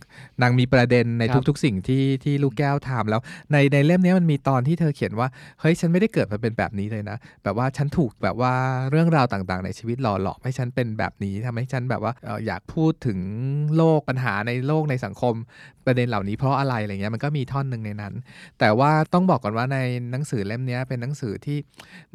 นางมีประเด็นในครับทุกๆ สิ่งที่ที่ลูกแก้วทำแล้ว ในในเล่มนี้มันมีตอนที่เธอเขียนว่าเฮ้ยฉันไม่ได้เกิดมาเป็นแบบนี้เลยนะ แบบว่าฉันถูกแบบว่าเรื่องราวต่างๆ ในชีวิตหล่อหลอกให้ฉันเป็นแบบนี้ทำให้ฉันแบบว่าอยากพูดถึงโลกปัญหาในโลกในสังคม ประเด็นเหล่านี้เพราะอะไรอะไรเงี้ยมันก็มีท่อนหนึ่งในนั้น แต่ว่าต้องบอกก่อนว่าในหนังสือเล่มนี้เป็นหนังสือที่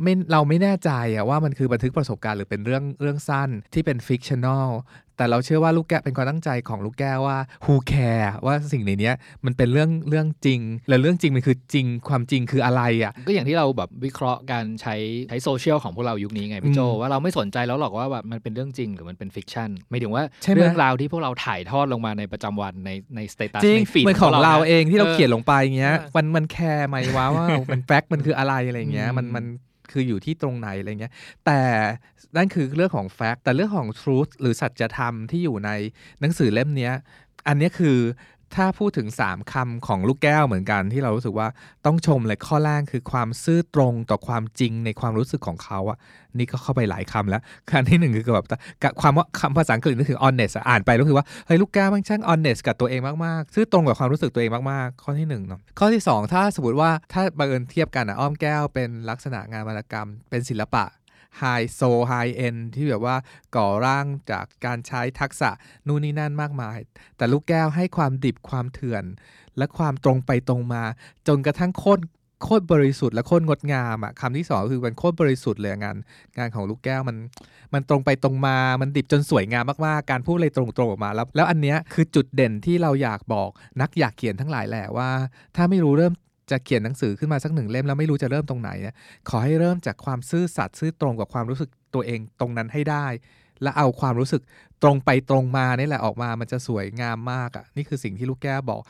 ไม่เราไม่แน่ใจอะว่ามันคือบันทึกประสบการณ์หรือเป็นเรื่องเรื่องสั้นที่เป็น fiction a ลแต่เราเชื่อว่าลูกแก้วเป็นความตั้งใจของลูกแก้วว่า who care ว่าสิ่งในเนี้ยมันเป็นเรื่องเรื่องจริง และเรื่องจริงมันคือจริงความจริงคืออะไรอะก็อย่างที่เราแบบวิเคราะห์การใช้ใช้โซเชียลของพวกเรายุคนี้ไงพี่โจอืมว่าเราไม่สนใจแล้วหรอกว่าแบบมันเป็นเรื่องจริงหรือมันเป็นฟิกชันไม่ถึงว่าใช่ไหมเรื่องราวที่พวกเราถ่ายทอดลงมาในประจำวันในใน status จริงใน feed เหมือนของเรานะเองที่เราเออเขียนลงไปเงี้ยเออมันมันแคร์ไหมวะว่ามันแฟกต์มันคืออะไรอะไรเงี้ยอืมมันมันคืออยู่ที่ตรงไหนอะไรเงี้ย แต่นั่นคือเรื่องของแฟกต์แต่เรื่องของ truth หรือสัจธรรมที่อยู่ในหนังสือเล่มเนี้ยอันเนี้ยคือ ถ้าพูดถึง 3คำของลูกแก้วเหมือนกันที่เรารู้สึกว่าต้องชมเลยข้อแรกคือความซื่อตรงต่อความจริงในความรู้สึกของเขาอะนี่ก็เข้าไปหลายคำแล้วคำที่หนึ่งคือแบบความว่าคำภาษาอังกฤษนึกถึง honest อ่านไปแล้วคือว่าเฮ้ยลูกแก้วมันช่าง honest กับตัวเองมากๆซื่อตรงกับความรู้สึกตัวเองมากๆ ข้อที่หนึ่งเนาะข้อที่สองถ้าสมมติว่าถ้าบังเอิญเทียบกันอะอ้อมแก้วเป็นลักษณะงานวรรณกรรม เป็นศิลปะ ไฮโซไฮเอ็นที่แบบว่าก่อร่างจากการใช้ทักษะนู่นนี่นั่นมากมาย แต่ลูกแก้วให้ความดิบความเถื่อน และความตรงไปตรงมา จนกระทั่งโคตรโคตรบริสุทธิ์และโคตรงดงามอะคำที่สองคือมันโคตรบริสุทธิ์เลยงาน งานของลูกแก้วมัน มันตรงไปตรงมา มันดิบจนสวยงามมากๆ การพูดอะไรตรงๆออกมาแล้ว แล้วอันเนี้ยคือจุดเด่นที่เราอยากบอกนักอยากเขียนทั้งหลายแหละว่า ถ้าไม่รู้เริ่ม จะเขียนหนังสือขึ้นมาสักหนึ่งเล่มแล้วไม่รู้จะเริ่มตรงไหนนี่ยขอให้เริ่มจากความซื่อสัตย์ซื่อตรงกับความรู้สึกตัวเองตรงนั้นให้ได้ และเอาความรู้สึกตรงไปตรงมานี่แหละออกมามันจะสวยงามมากอะ่ะนี่คือสิ่งที่ลูกแก้วบอก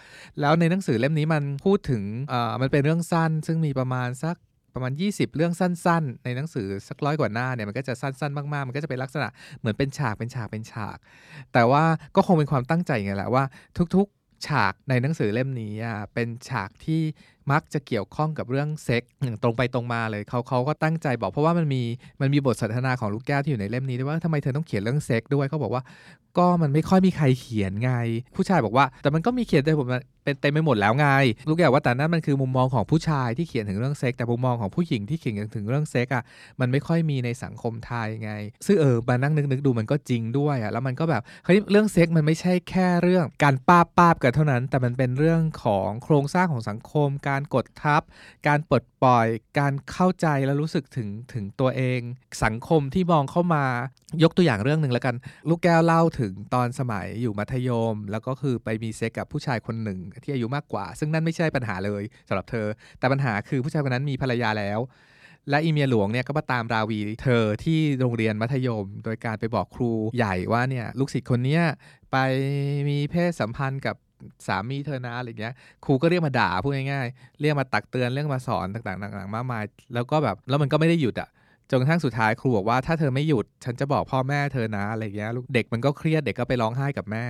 แล้วในหนังสือเล่มนี้มันพูดถึงเอ่อมันเป็นเรื่องสั้น ซึ่งมีประมาณสักประมาณ 20 เรื่องสั้น ๆ ในหนังสือสักร้อยกว่าหน้าเนี่ยมันก็จะสั้น ๆ มากๆ มันก็จะเป็นลักษณะเหมือนเป็นฉากเป็นฉากเป็นฉาก แต่ว่าก็คงเป็นความตั้งใจไงแหละว่าทุก ๆ ฉากในหนังสือเล่มนี้เป็นฉากที่ มักจะเกี่ยวข้องกับเรื่องเซ็กอย่างตรงไปตรงมาเลยเขาเขาก็ตั้งใจบอกเพราะว่ามันมีมันมีบทสนทนาของลูกแก้วที่อยู่ในเล่มนี้ด้วยว่าทำไมเธอต้องเขียนเรื่องเซ็กด้วยเขาบอกว่า ก็มันไม่ค่อยมีใครเขียนไง ผู้ชายบอกว่า แต่มันก็มีเขียนแต่ผม เป็นเต็มไปหมดแล้วไงลูกแก้วว่าแต่นั่นมันคือมุมมองของผู้ชายที่เขียนถึงเรื่องเซ็กแต่มุมมองของผู้หญิงที่เขียนถึงเรื่องเซ็กอะมันไม่ค่อยมีในสังคมไทยไง ซึ่งเออมานั่งนึกนึกดูมันก็จริงด้วยอะแล้วมันก็แบบเฮ้ยเรื่องเซ็กมันไม่ใช่แค่เรื่องการป้าบป้าบกันเท่านั้น แต่มันเป็นเรื่องของโครงสร้างของสังคม การกดทับ การปลดปล่อย การเข้าใจแล้วรู้สึกถึงถึงตัวเอง สังคมที่มองเข้ามายกตัวอย่างเรื่องหนึ่งแล้วกัน ลูกแก้วเล่าถึงตอนสมัยอยู่มัธยม แล้วก็คือไปมีเซ็กกับผู้ชายคนหนึ่งที่อายุมากกว่า ซึ่งนั่นไม่ใช่ปัญหาเลยสำหรับเธอ แต่ปัญหาคือผู้ชายคนนั้นมีภรรยาแล้ว และอีเมียหลวงเนี่ยก็มาตามราวีเธอที่โรงเรียนมัธยม โดยการไปบอกครูใหญ่ว่าเนี่ยลูกศิษย์คนเนี้ยไปมีเพศสัมพันธ์กับสามีเธอนะอะไรเงี้ยครูก็เรียกมาด่าพูดง่ายๆ เรียกมาตักเตือนเรื่องมาสอนต่างๆต่างๆมากมาย แล้วก็แบบแล้วมันก็ไม่ได้หยุดอะ จนกระทั่งสุดท้ายครูบอกว่าถ้าเธอไม่หยุดฉันจะบอกพ่อแม่เธอนะอะไรเงี้ยลูกเด็กมันก็เครียดเด็กก็ไปร้องไห้กับแม่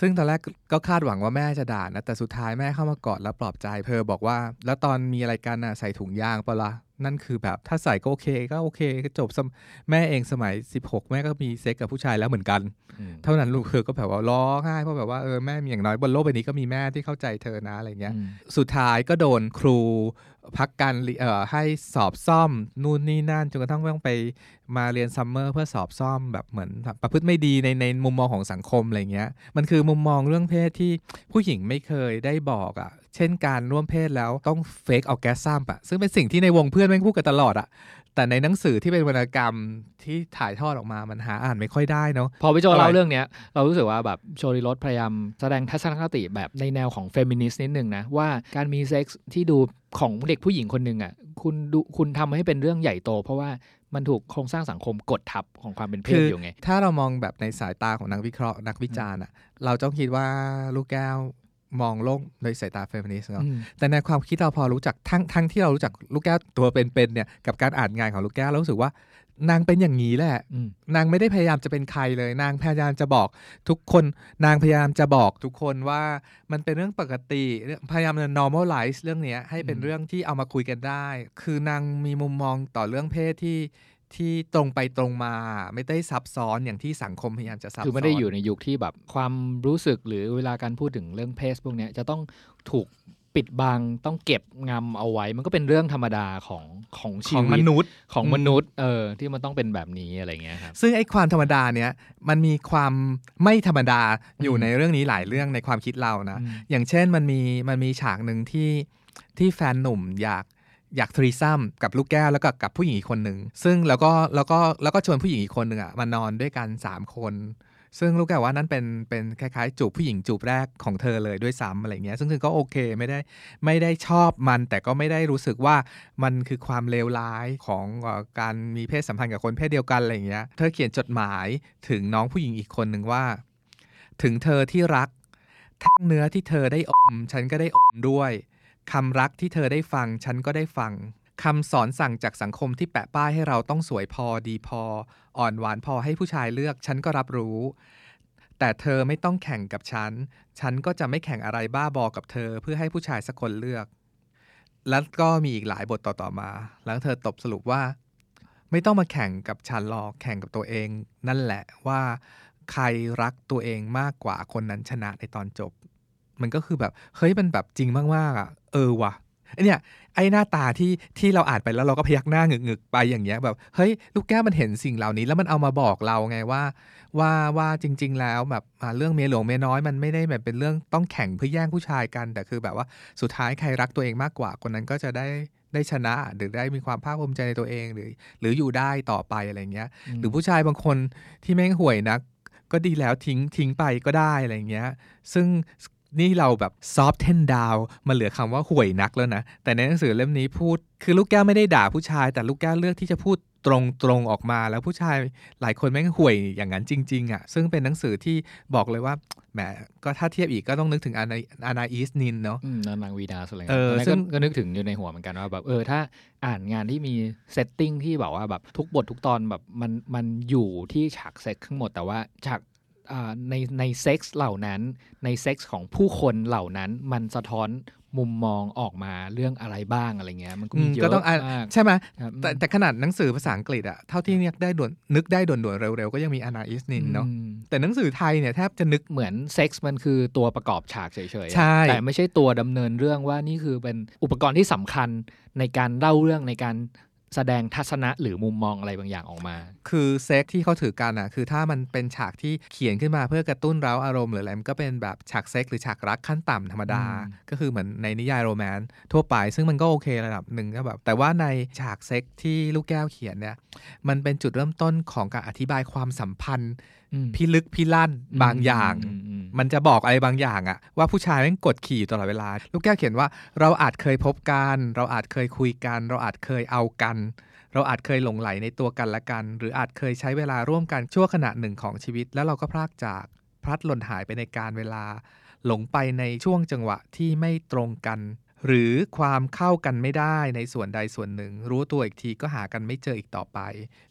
ซึ่งตอนแรกก็คาดหวังว่าแม่จะด่านะแต่สุดท้ายแม่เข้ามากอดแล้วปลอบใจเธอบอกว่า แล้วตอนมีอะไรกันน่ะใส่ถุงยางปะละ่ะ นั่นคือแบบถ้าใส่ก็โอเค ก็โอเคก็จบสมแม่เองสมัย 16 แม่ก็มีเซ็กกับผู้ชายแล้วเหมือนกันอืมเท่านั้นลูกเธอก็แบบว่าร้องไห้เพราะแบบว่าเออแม่มีอย่างน้อยบนโลกใบนี้ก็มีแม่ที่เข้าใจเธอนะอะไรเงี้ยอืมสุดท้ายก็โดนครูพักการเรียเอ่อให้สอบซ่อมนู่นนี่นั่นจนกระทั่งต้องไปมาเรียนซัมเมอร์เพื่อสอบซ่อมแบบเหมือนประพฤติไม่ดีในในมุมมองของสังคมอะไรเงี้ยมันคือมุมมองเรื่องเพศที่ผู้หญิงไม่เคยได้บอกอะ่ะ เช่นการร่วมเพศแล้วต้องเฟกออแกซัมอะซึ่งเป็นสิ่งที่ในวงเพื่อนแม่งพูดกันตลอดอะแต่ในหนังสือที่เป็นวรรณกรรมที่ถ่ายทอดออกมามันหาอ่านไม่ค่อยได้เนาะพอพี่โจอะไรเล่าเรื่องเนี้ยเรารู้สึกว่าแบบโชริรสพยายามแสดงทัศนคติแบบในแนวของเฟมินิสต์นิดนึงนะ ว่าการมีเซ็กส์ที่ดูของเด็กผู้หญิงคนหนึ่งอะคุณดูคุณทำให้เป็นเรื่องใหญ่โต เพราะว่ามันถูกโครงสร้างสังคมกดทับของความเป็นเพศอยู่ไง ถ้าเรามองแบบในสายตาของนักวิเคราะห์นักวิจารณ์อะเราต้องคิดว่าลูกแก้ว มองโลกโดยสายตาเฟมินิสต์เนาะอืมแต่ในความคิดเราพอรู้จักทั้งทั้งที่เรารู้จักลูกแก้วตัวเป็นๆเนี่ยกับการอ่านงานของลูกแก้วเรารู้สึกว่านางเป็นอย่างนี้แหละอืมนางไม่ได้พยายามจะเป็นใครเลย นางพยายามจะบอกทุกคน นางพยายามจะบอกทุกคนว่ามันเป็นเรื่องปกติ พยายามจะ normalize เรื่องเนี้ยให้เป็นอืมเรื่องที่เอามาคุยกันได้ คือนางมีมุมมองต่อเรื่องเพศที่ ที่ตรงไปตรงมาไม่ได้ซับซ้อนอย่างที่สังคมพยายามจะซับซ้อนคือไม่ได้อยู่ในยุคที่แบบความรู้สึกหรือเวลาการพูดถึงเรื่องเพศพวกเนี้ยจะต้องถูกปิดบังต้องเก็บงำเอาไว้ มันก็เป็นเรื่องธรรมดาของของขชีองวิมตนุษย์ของอืมมนุษย์เออที่มันต้องเป็นแบบนี้อะไรเงี้ยครับซึ่งไอ้ความธรรมดาเนี้ยมันมีความไม่ธรรมดาอยู่อืมในเรื่องนี้หลายเรื่องในความคิดเรานะอืมอย่างเช่นมันมีมันมีฉากหนึ่งที่ที่แฟนหนุ่มอยาก อยากทรีซัมกับลูกแก้วแล้วก็กับผู้หญิงอีกคนหนึ่งซึ่งแล้วก็แล้วก็แล้วก็ชวนผู้หญิงอีกคนหนึ่งอะมานอนด้วยกัน 3 คน ซึ่งลูกแก้วว่านั่นเป็นเป็นคล้ายๆ จูบผู้หญิงจูบแรกของเธอเลยด้วยซ้ำอะไรเงี้ยซึ่งคือก็โอเคไม่ได้ไม่ได้ชอบมัน แต่ก็ไม่ได้รู้สึกว่ามันคือความเลวร้ายของอการมีเพศสัมพันธ์กับคนเพศเดียวกันอะไรเงี้ยเธอเขียนจดหมายถึงน้องผู้หญิงอีกคนหนึ่งว่า ถึงเธอที่รักทั้งเนื้อที่เธอได้อม ฉันก็ได้อมด้วย คำรักที่เธอได้ฟัง ฉันก็ได้ฟังคำสอนสั่งจากสังคมที่แปะป้ายให้เราต้องสวยพอดีพอ อ่อนหวานพอให้ผู้ชายเลือกฉันก็รับรู้ แต่เธอไม่ต้องแข่งกับฉัน ฉันก็จะไม่แข่งอะไรบ้าบอกับเธอเพื่อให้ผู้ชายสักคนเลือก แล้วก็มีอีกหลายบทต่อๆมา แล้วเธอตบสรุปว่า ไม่ต้องมาแข่งกับฉันหรอกแข่งกับตัวเอง นั่นแหละว่า ใครรักตัวเองมากกว่าคนนั้นชนะในตอนจบ มันก็คือแบบเฮ้ยมันแบบจริงมากๆอะ เออว่ะไอเนี่ยไอหน้าตาที่ที่เราอ่านไปแล้วเราก็พยักหน้าหงึกๆไปอย่างเงี้ยแบบเฮ้ยลูกแก้วมันเห็นสิ่งเหล่านี้ แล้วมันเอามาบอกเราไงว่า ว่าว่าจริง ๆ แล้วแบบอ่าเรื่องเมียหลวงเมียน้อยมันไม่ได้แบบเป็นเรื่องต้องแข่งเพื่อแย่งผู้ชายกัน แต่คือแบบว่าสุดท้ายใครรักตัวเองมากกว่าคนนั้นก็จะได้ได้ชนะหรือได้มีความภาคภูมิใจในตัวเองหรือ หรืออยู่ได้ต่อไปอะไรเงี้ย หรือผู้ชายบางคนที่แม่งห่วยนัก ก็ดีแล้วทิ้งทิ้งไปก็ได้อะไรเงี้ย ซึ่ง นี่เราแบบซอฟเทนดาวมาเหลือคำว่าห่วยนักแล้วนะ แต่ในหนังสือเล่มนี้พูด คือลูกแก้วไม่ได้ด่าผู้ชาย แต่ลูกแก้วเลือกที่จะพูดตรงตรงๆออกมาแล้วผู้ชายหลายคนแม่งห่วยอย่างนั้นจริงๆอะ่ะ ซึ่งเป็นหนังสือที่บอกเลยว่าแหมก็ถ้าเทียบอีกก็ต้องนึกถึงอานาอานาอีสนินเนาะอืมนางวีนัสอะไรเออตนนั้นซึ่ก็งก็นึกถึงอยู่ในหัวเหมือนกันว่าแบบเออถ้าอ่านงานที่มี setting ที่แบบว่าแบบทุกบททุกตอนแบบมันมันอยู่ที่ฉากเซ็กทั้งหมดแต่ว่าฉากอ่า ในในเซ็กส์เหล่านั้น ในเซ็กส์ของผู้คนเหล่านั้นมันสะท้อนมุมมองออกมาเรื่องอะไรบ้างอะไรเงี้ยมันก็อืมีมเยก็อะต้องอ่านมากใช่ไหมครับแต่แต่ขนาดหนังสือภาษาอังกฤษอะเท่าที่นึกได้ด่วนนึกได้ด่วนๆเร็วๆ ก็ยังมีอานาอิสนินเนาะอืมแต่หนังสือไทยเนี่ยแทบจะนึกเหมือนเซ็กส์มันคือตัวประกอบฉากเฉยๆอะใช่แต่ไม่ใช่ตัวดำเนินเรื่องว่านี่คือเป็นอุปกรณ์ที่สำคัญในการเล่าเรื่องในการ แสดงทัศนะหรือมุมมองอะไรบางอย่างออกมา คือเซ็กที่เขาถือกันอะคือถ้ามันเป็นฉากที่เขียนขึ้นมาเพื่อกระตุ้นเร้าอารมณ์หรืออะไรมันก็เป็นแบบฉากเซ็กหรือฉากรักขั้นต่ำธรรมดาอืมก็คือเหมือนในนิยายโรแมนต์ทั่วไป ซึ่งมันก็โอเคระดับหนึ่งก็แบบแต่ว่าในฉากเซ็กที่ลูกแก้วเขียนเนี่ยมันเป็นจุดเริ่มต้นของการอธิบายความสัมพันธ์อืมพิลึกพิลั่นบางอย่างมอืมมันจะบอกอะไรบางอย่างอะว่าผู้ชายแม่งกดขี่อยู่ตลอดเวลา ลูกแก้วเขียนว่าเราอาจเคยพบกัน เราอาจเคยคุยกัน เราอาจเคยเอากัน เราอาจเคยหลงไหลในตัวกันและกัน หรืออาจเคยใช้เวลาร่วมกันชั่วขณะหนึ่งของชีวิต แล้วเราก็พลากจากพลัดหล่นหายไปในการเวลา หลงไปในช่วงจังหวะที่ไม่ตรงกัน หรือความเข้ากันไม่ได้ในส่วนใดส่วนหนึ่ง รู้ตัวอีกทีก็หากันไม่เจออีกต่อไป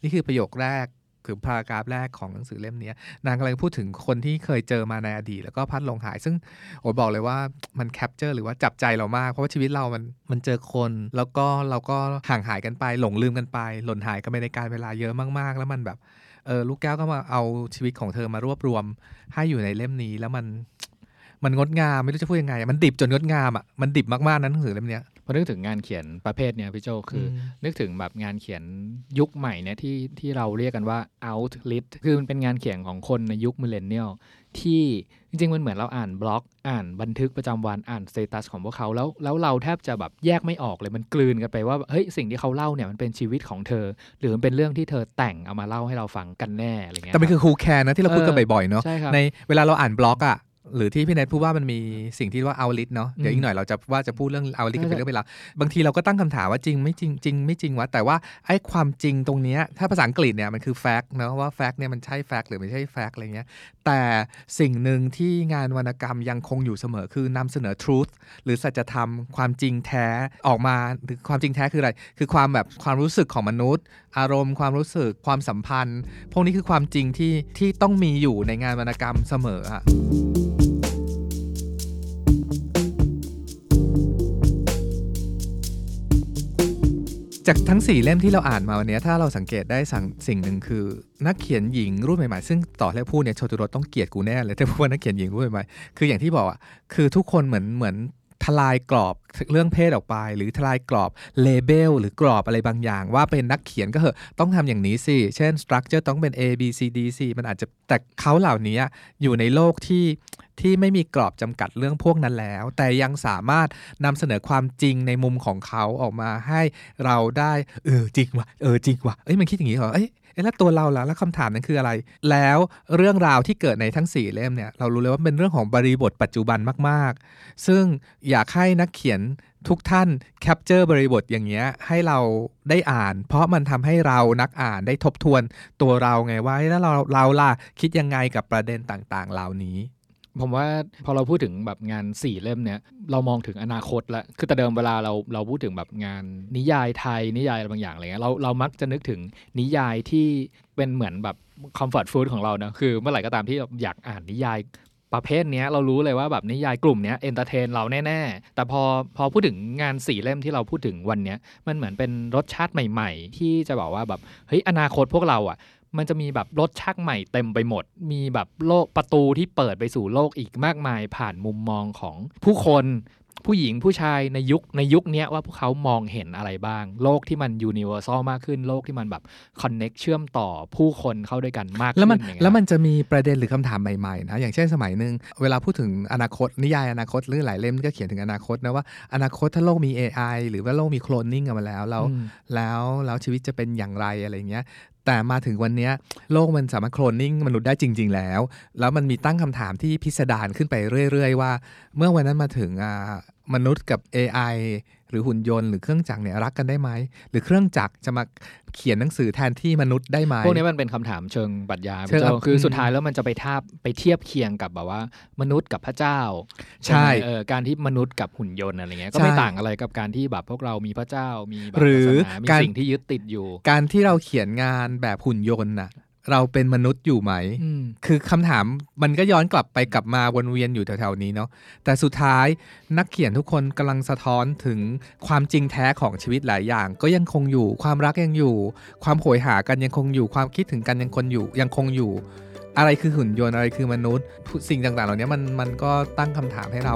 นี่คือประโยคแรก คือ paragraph แรกของหนังสือเล่มนี้นางกำลังพูดถึงคนที่เคยเจอมาในอดีตแล้วก็พัดหลงหาย ซึ่งโอบอกเลยว่ามัน capture หรือว่าจับใจเรามาก เพราะว่าชีวิตเรามันมันเจอคน แล้วก็เราก็ห่างหายกันไป หลงลืมกันไป หล่นหายกันไปในการเวลาเยอะมากๆ แล้วมันแบบเออลูกแก้วก็มาเอาชีวิตของเธอมารวบรวมให้อยู่ในเล่มนี้แล้วมันมันงดงามไม่รู้จะพูดยังไง มันดิบจนงดงามอะมันดิบมากๆนะหนังสือเล่มนี้ พอนึกถึงงานเขียนประเภทเนี้ยพี่โจคืออืมนึกถึงแบบงานเขียนยุคใหม่เนี่ยที่ที่เราเรียกกันว่า alt lit คือมันเป็นงานเขียนของคนในยุค millennial ที่จริงๆมันเหมือนเราอ่านบล็อกอ่านบันทึกประจำวันอ่าน status ของพวกเขาแล้วแล้วเราแทบจะแบบแยกไม่ออกเลยมันกลืนกันไปว่าเฮ้ยสิ่งที่เขาเล่าเนี่ยมันเป็นชีวิตของเธอ หรือมันเป็นเรื่องที่เธอแต่งเอามาเล่าให้เราฟังกันแน่อะไรเงี้ยแต่มันรับคือ who care นะที่เราพูดกันเออบ่อยๆเนาะใช่ครับในเวลาเราอ่านบล็อกอะ หรือที่พี่เนทพูดว่ามันมีสิ่งที่เรียกว่า alt lit เนาะเดี๋ยวอีกหน่อยเราจะว่าจะพูดเรื่อง alt lit กันเป็นเรื่องเวลาวบางทีเราก็ตั้งคำถามว่าจริงไม่จริงจริงไม่จริงวะแต่ว่าไอ้ความจริงตรงเนี้ยถ้าภาษาอังกฤษเนี่ยมันคือ fact เนาะว่า fact เนี่ยมันใช่ fact หรือไม่ใช่ fact อะไรเงี้ยแต่สิ่งหนึ่งที่งานวรรณกรรมยังคงอยู่เสมอคือนำเสนอ truth หรือสัจธรรมความจริงแท้ออกมาหรือความจริงแท้คืออะไร คือความแบบความรู้สึกของมนุษย์ อารมณ์ความรู้สึกความสัมพันธ์ พวกนี้คือความจริงที่ที่ต้องมีอยู่ในงานวรรณกรรมเสมออะ จากทั้ง 4 เล่มที่เราอ่านมาวันนี้ถ้าเราสังเกตได้สั่งสิ่งหนึ่งคือ นักเขียนหญิงรุ่นใหม่ๆ ซึ่งต่อให้พูดเนี่ยโชตุรสต้องเกลียดกูแน่เลยถ้าพูดว่านักเขียนหญิงรุ่นใหม่ๆคืออย่างที่บอกอะคือทุกคนเหมือนเหมือน ทลายกรอบเรื่องเพศออกไป หรือทลายกรอบเลเบลหรือกรอบอะไรบางอย่าง ว่าเป็นนักเขียนก็เหอะต้องทำอย่างนี้สิ เช่นสตรัคเจอร์ต้องเป็น A B C D C มันอาจจะแต่เขาเหล่านี้อยู่ในโลกที่ที่ไม่มีกรอบจำกัดเรื่องพวกนั้นแล้ว แต่ยังสามารถนำเสนอความจริงในมุมของเขาออกมาให้เราได้ เออจริงว่ะเออจริงว่ะเอ้ยมันคิดอย่างนี้เหรอเอ้ย เอ๊ะแล้วตัวเราล่ะแล้วคำถามนั้นคืออะไร แล้วเรื่องราวที่เกิดในทั้ง 4 เล่มเนี่ยเรารู้เลยว่าเป็นเรื่องของบริบทปัจจุบันมากๆ ซึ่งอยากให้นักเขียนทุกท่าน capture บริบทอย่างเงี้ยให้เราได้อ่าน เพราะมันทำให้เรานักอ่านได้ทบทวนตัวเราไงว่าแล้วเราเราล่ะคิดยังไงกับประเด็นต่างๆ เหล่านี้ ผมว่าพอเราพูดถึงแบบงานสี่เล่มเนี้ยเรามองถึงอนาคตล้วคือแต่เดิมเวลาเราเราพูดถึงแบบงานนิยายไทยนิยายอะไรบางอย่างอะไรเงี้ยเราเรามักจะนึกถึงนิยายที่เป็นเหมือนแบบ comfort food ของเรานะคือเมื่อไหร่ก็ตามที่อยากอ่านนิยายประเภทนี้เรารู้เลยว่าแบบนิยายกลุ่มนี้ entertain เราแน่ ๆ แต่พอพอพูดถึงงานสี่เล่มที่เราพูดถึงวันนี้มันเหมือนเป็นรสชาติใหม่ ๆ ที่จะบอกว่าแบบเฮ้ยอนาคตพวกเราอะ มันจะมีแบบรสชาติใหม่เต็มไปหมด มีแบบโลกประตูที่เปิดไปสู่โลกอีกมากมาย ผ่านมุมมองของผู้คนผู้หญิงผู้ชายในยุคในยุคเนี้ยว่าพวกเขามองเห็นอะไรบ้าง โลกที่มัน universal มากขึ้นโลกที่มันแบบ connect เชื่อมต่อผู้คนเข้าด้วยกันมากขึ้นแล้วมันอย่างเงี้ยแล้วมันจะมีประเด็นหรือคำถามใหม่ๆนะอย่างเช่นสมัยหนึ่งเวลาพูดถึงอนาคตนิยายอนาคตหรือหลายเล่มก็เขียนถึงอนาคตนะว่าอนาคตถ้าโลกมี AI หรือว่าโลกมีโคลนนิ่งออกมาแล้วแล้วอืมแล้วแล้วชีวิตจะเป็นอย่างไรอะไรเงี้ย แต่มาถึงวันนี้โลกมันสามารถโคลนนิ่งมนุษย์ได้จริง ๆ แล้ว แล้วมันมีตั้งคำถามที่พิสดารขึ้นไปเรื่อย ๆ ว่า เมื่อวันนั้นมาถึงมนุษย์กับ AI หรือหุ่นยนต์หรือเครื่องจักรเนี่ยรักกันได้ไหมหรือเครื่องจักรจะมาเขียนหนังสือแทนที่มนุษย์ได้ไหมพวกนี้มันเป็นคำถามเชิงปรัชญาเชิงพี่โจคืออมสุดท้ายแล้วมันจะไปทาบไปเทียบเคียงกับแบบว่า มนุษย์กับพระเจ้า ใช่ไหมเออการที่มนุษย์กับหุ่นยนต์อะไรเงี้ยก็ใช่ไม่ต่างอะไรกับการที่แบบพวกเรามีพระเจ้ามีแบบหรือศาสนามีการสิ่งที่ยึดติดอยู่ การที่เราเขียนงานแบบหุ่นยนต์น่ะ เราเป็นมนุษย์อยู่ไหมอืมคือคำถามมันก็ย้อนกลับไปกลับมาวนเวียนอยู่แถวๆนี้เนาะ แต่สุดท้ายนักเขียนทุกคนกำลังสะท้อนถึงความจริงแท้ของชีวิตหลายอย่าง ก็ยังคงอยู่ ความรักยังอยู่ ความโหยหากันยังคงอยู่ ความคิดถึงกันยังคงอยู่ ยังคงอยู่ อะไรคือหุ่นยนต์อะไรคือมนุษย์ สิ่งต่างๆ เหล่านี้มันมันก็ตั้งคำถามให้เรา